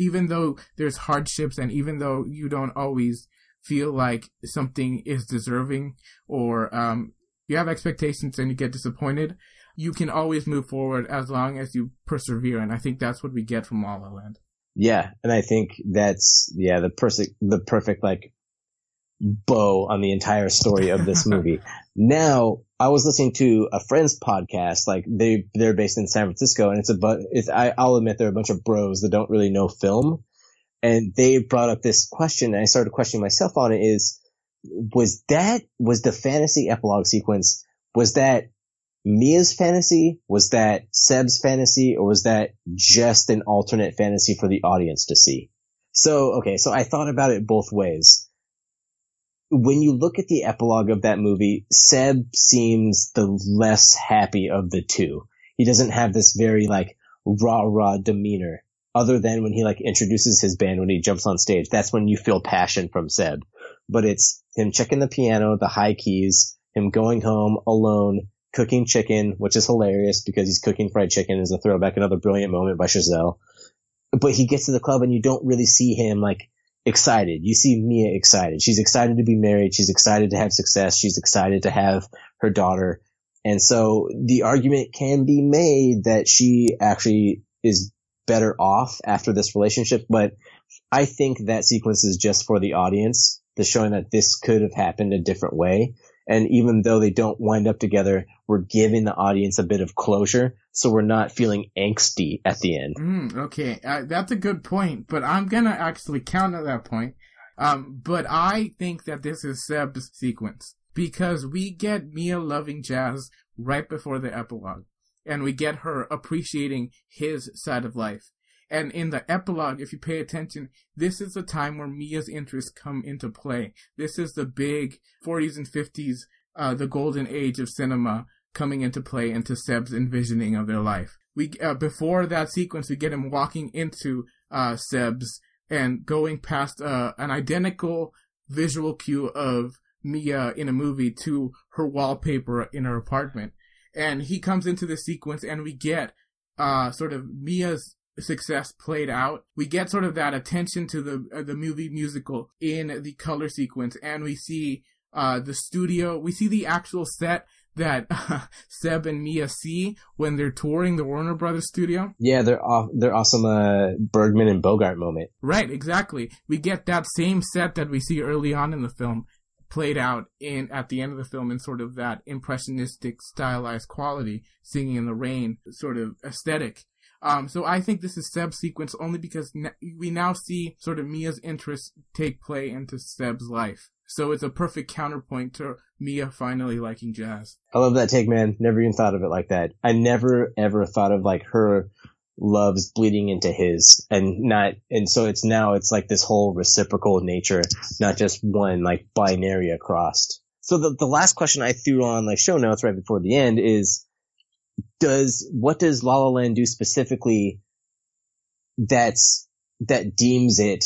even though there's hardships and even though you don't always feel like something is deserving or um, you have expectations and you get disappointed, you can always move forward as long as you persevere. And I think that's what we get from La La Land. Yeah, and I think that's yeah the perfect the perfect like bow on the entire story of this movie. now, I was listening to a friend's podcast, like they, they're based in San Francisco and it's a, but it's, I, I'll admit they're a bunch of bros that don't really know film. And they brought up this question and I started questioning myself on it is, was that, was the fantasy epilogue sequence, was that Mia's fantasy? Was that Seb's fantasy? Or was that just an alternate fantasy for the audience to see? So, okay, so I thought about it both ways when you look at the epilogue of that movie, Seb seems the less happy of the two. He doesn't have this very like rah rah demeanor other than when he like introduces his band when he jumps on stage. That's when you feel passion from Seb. But it's him checking the piano, the high keys, him going home alone, cooking chicken, which is hilarious because he's cooking fried chicken is a throwback, another brilliant moment by Chazelle. But he gets to the club and you don't really see him like excited. You see Mia excited. She's excited to be married. She's excited to have success. She's excited to have her daughter. And so the argument can be made that she actually is better off after this relationship, but I think that sequence is just for the audience, to showing that this could have happened a different way. And even though they don't wind up together, we're giving the audience a bit of closure. So we're not feeling angsty at the end. Mm, okay. Uh, that's a good point, but I'm to actually counter that point. Um, but I think that this is Seb's sequence because we get Mia loving jazz right before the epilogue and we get her appreciating his side of life. And in the epilogue, if you pay attention, this is the time where Mia's interests come into play. This is the big 40s and 50s, uh, the golden age of cinema coming into play into Seb's envisioning of their life. We, uh, before that sequence, we get him walking into, uh, Seb's and going past, uh, an identical visual cue of Mia in a movie to her wallpaper in her apartment. And he comes into the sequence and we get, uh, sort of Mia's success played out. We get sort of that attention to the uh, the movie musical in the color sequence, and we see uh, the studio. We see the actual set that uh, Seb and Mia see when they're touring the Warner Brothers studio. Yeah, they're off, they're awesome. Uh, Bergman and Bogart moment. Right, exactly. We get that same set that we see early on in the film played out in at the end of the film in sort of that impressionistic stylized quality singing in the rain sort of aesthetic um, so I think this is Seb's sequence only because we now see sort of Mia's interests take play into Seb's life. So it's a perfect counterpoint to Mia finally liking jazz. I love that take, man. Never even thought of it like that. I never ever thought of like her loves bleeding into his and not, and so it's now it's like this whole reciprocal nature, not just one like binary across. So the, the last question I threw on like show notes right before the end is, does what does La La Land do specifically that's that deems it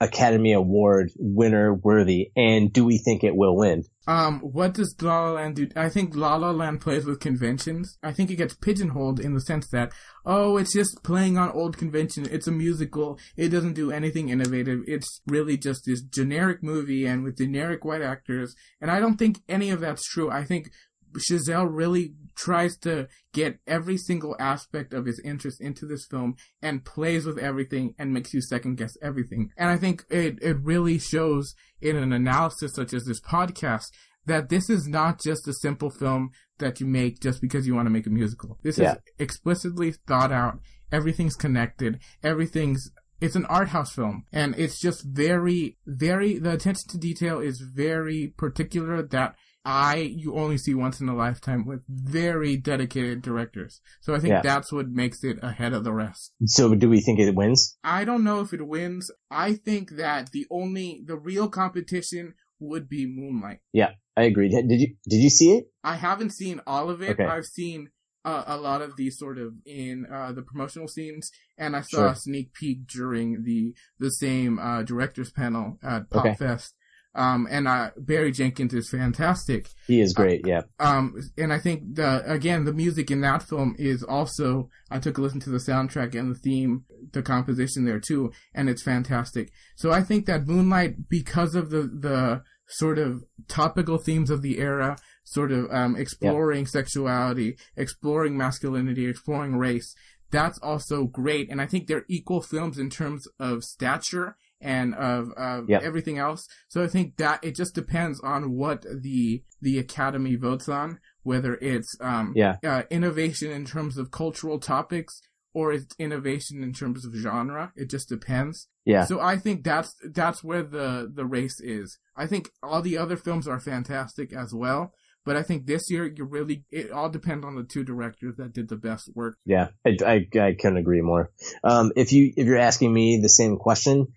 Academy Award winner worthy, and do we think it will win? Um, what does La La Land do? I think La La Land plays with conventions. I think it gets pigeonholed in the sense that, oh, it's just playing on old convention. It's a musical. It doesn't do anything innovative. It's really just this generic movie and with generic white actors. And I don't think any of that's true. I think Chazelle really tries to get every single aspect of his interest into this film and plays with everything and makes you second guess everything. And I think it, it really shows in an analysis such as this podcast that this is not just a simple film that you make just because you want to make a musical. This yeah. is explicitly thought out. Everything's connected. Everything's it's an art house film and it's just very very the attention to detail is very particular that I you only see once in a lifetime with very dedicated directors. So I think yeah. that's what makes it ahead of the rest. So do we think it wins? I don't know if it wins. I think that the only the real competition would be Moonlight. Yeah, I agree. Did you did you see it? I haven't seen all of it. Okay. I've seen uh, a lot of these sort of in uh, the promotional scenes, and I saw sure. a sneak peek during the the same uh, directors panel at Pop okay. Fest. Um, and uh, Barry Jenkins is fantastic. He is great, yeah. Um, and I think the again the music in that film is also. I took a listen to the soundtrack and the theme, the composition there too, and it's fantastic. So I think that Moonlight, because of the the sort of topical themes of the era, sort of um, exploring sexuality, exploring masculinity, exploring race. That's also great, and I think they're equal films in terms of stature and of, of yep. everything else. So I think that it just depends on what the the Academy votes on, whether it's um, yeah. Uh, innovation in terms of cultural topics or it's innovation in terms of genre. It just depends. Yeah. So I think that's that's where the the race is. I think all the other films are fantastic as well. But I think this year you really it all depends on the two directors that did the best work. Yeah, I, I, I couldn't agree more. Um, if you if you're asking me the same question,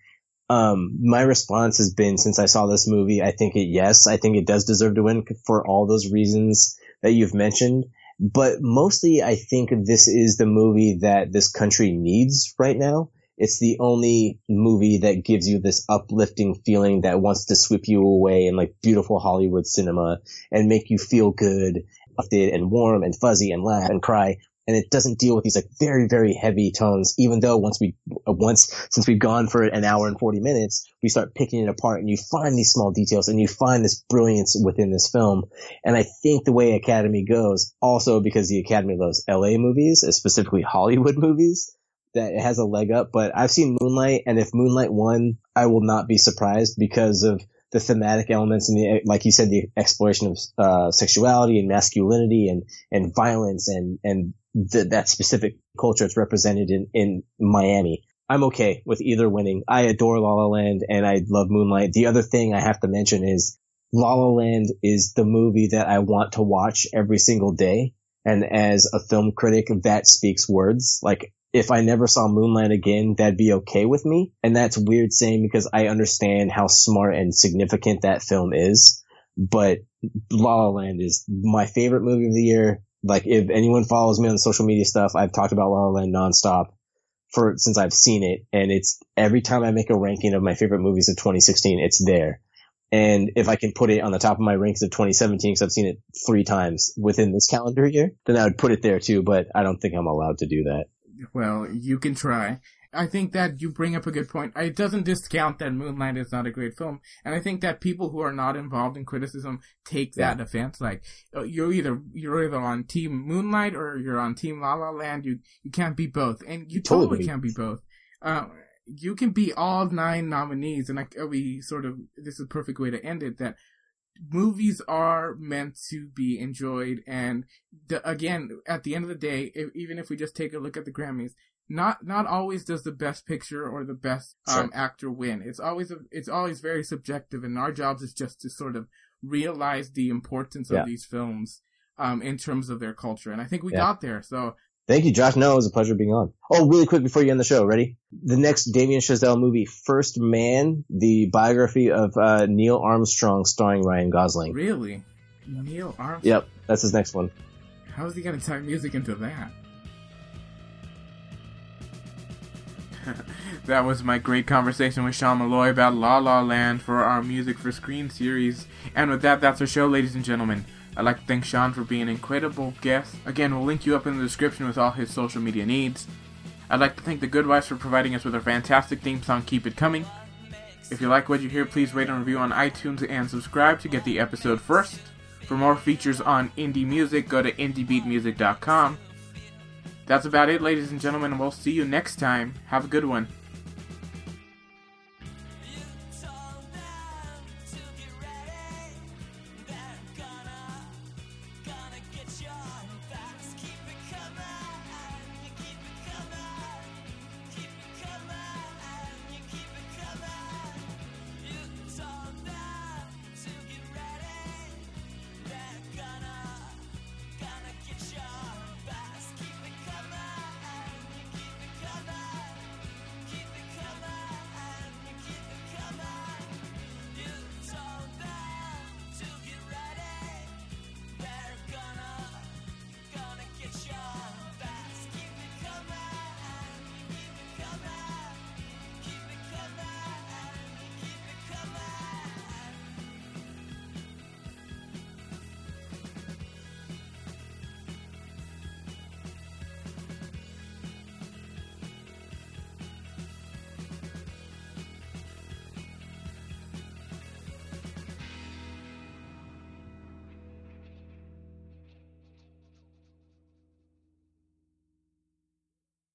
um, my response has been since I saw this movie, I think it, yes, I think it does deserve to win for all those reasons that you've mentioned. But mostly I think this is the movie that this country needs right now. It's the only movie that gives you this uplifting feeling that wants to sweep you away in like beautiful Hollywood cinema and make you feel good, uplifted and warm and fuzzy and laugh and cry and it doesn't deal with these like very very heavy tones even though once we uh, once since we've gone for an hour and 40 minutes we start picking it apart and you find these small details and you find this brilliance within this film. And i think the way academy goes also because the academy loves la movies uh, specifically hollywood movies that it has a leg up, but I've seen Moonlight, and if Moonlight won, I will not be surprised because of the thematic elements and the, like you said, the exploration of uh, sexuality and masculinity and and violence and and the, that specific culture it's represented in in Miami. I'm okay with either winning. I adore La La Land and I love Moonlight. The other thing I have to mention is La La Land is the movie that I want to watch every single day. And as a film critic, that speaks words. Like if I never saw Moonlight again, that'd be okay with me. And that's weird saying because I understand how smart and significant that film is. But La La Land is my favorite movie of the year. Like if anyone follows me on social media stuff, I've talked about La La Land nonstop for since I've seen it. And it's every time I make a ranking of my favorite movies of 2016, it's there. And if I can put it on the top of my ranks of 2017, because I've seen it three times within this calendar year, then I would put it there too. But I don't think I'm allowed to do that. Well, you can try. I think that you bring up a good point. It doesn't discount that Moonlight is not a great film, and I think that people who are not involved in criticism take that yeah. offense. Like uh, you're either you're either on Team Moonlight or you're on Team La La Land. You you can't be both, and you totally, totally can't be both. Uh, you can be all nine nominees, and I, we sort of this is a perfect way to end it. That movies are meant to be enjoyed, and the, again, at the end of the day, if, even if we just take a look at the Grammys, not not always does the best picture or the best um, sure. actor win. It's always a, it's always very subjective, and our jobs is just to sort of realize the importance yeah. of these films um, in terms of their culture, and I think we yeah. got there. So Thank you, Josh. No, it was a pleasure being on. Oh, really quick before you end the show, ready? The next Damien Chazelle movie, First Man, the biography of uh, Neil Armstrong, starring Ryan Gosling. Really? Neil Armstrong? Yep, that's his next one. How is he going to tie music into that? that was my great conversation with Sean Malloy about La La Land for our Music for Screen series. And with that, that's our show, ladies and gentlemen. I'd like to thank Sean for being an incredible guest. Again, we'll link you up in the description with all his social media needs. I'd like to thank the Good Wives for providing us with our fantastic theme song, Keep It Coming. If you like what you hear, please rate and review on iTunes and subscribe to get the episode first. For more features on indie music, go to indiebeatmusic.com. That's about it, ladies and gentlemen, and we'll see you next time. Have a good one.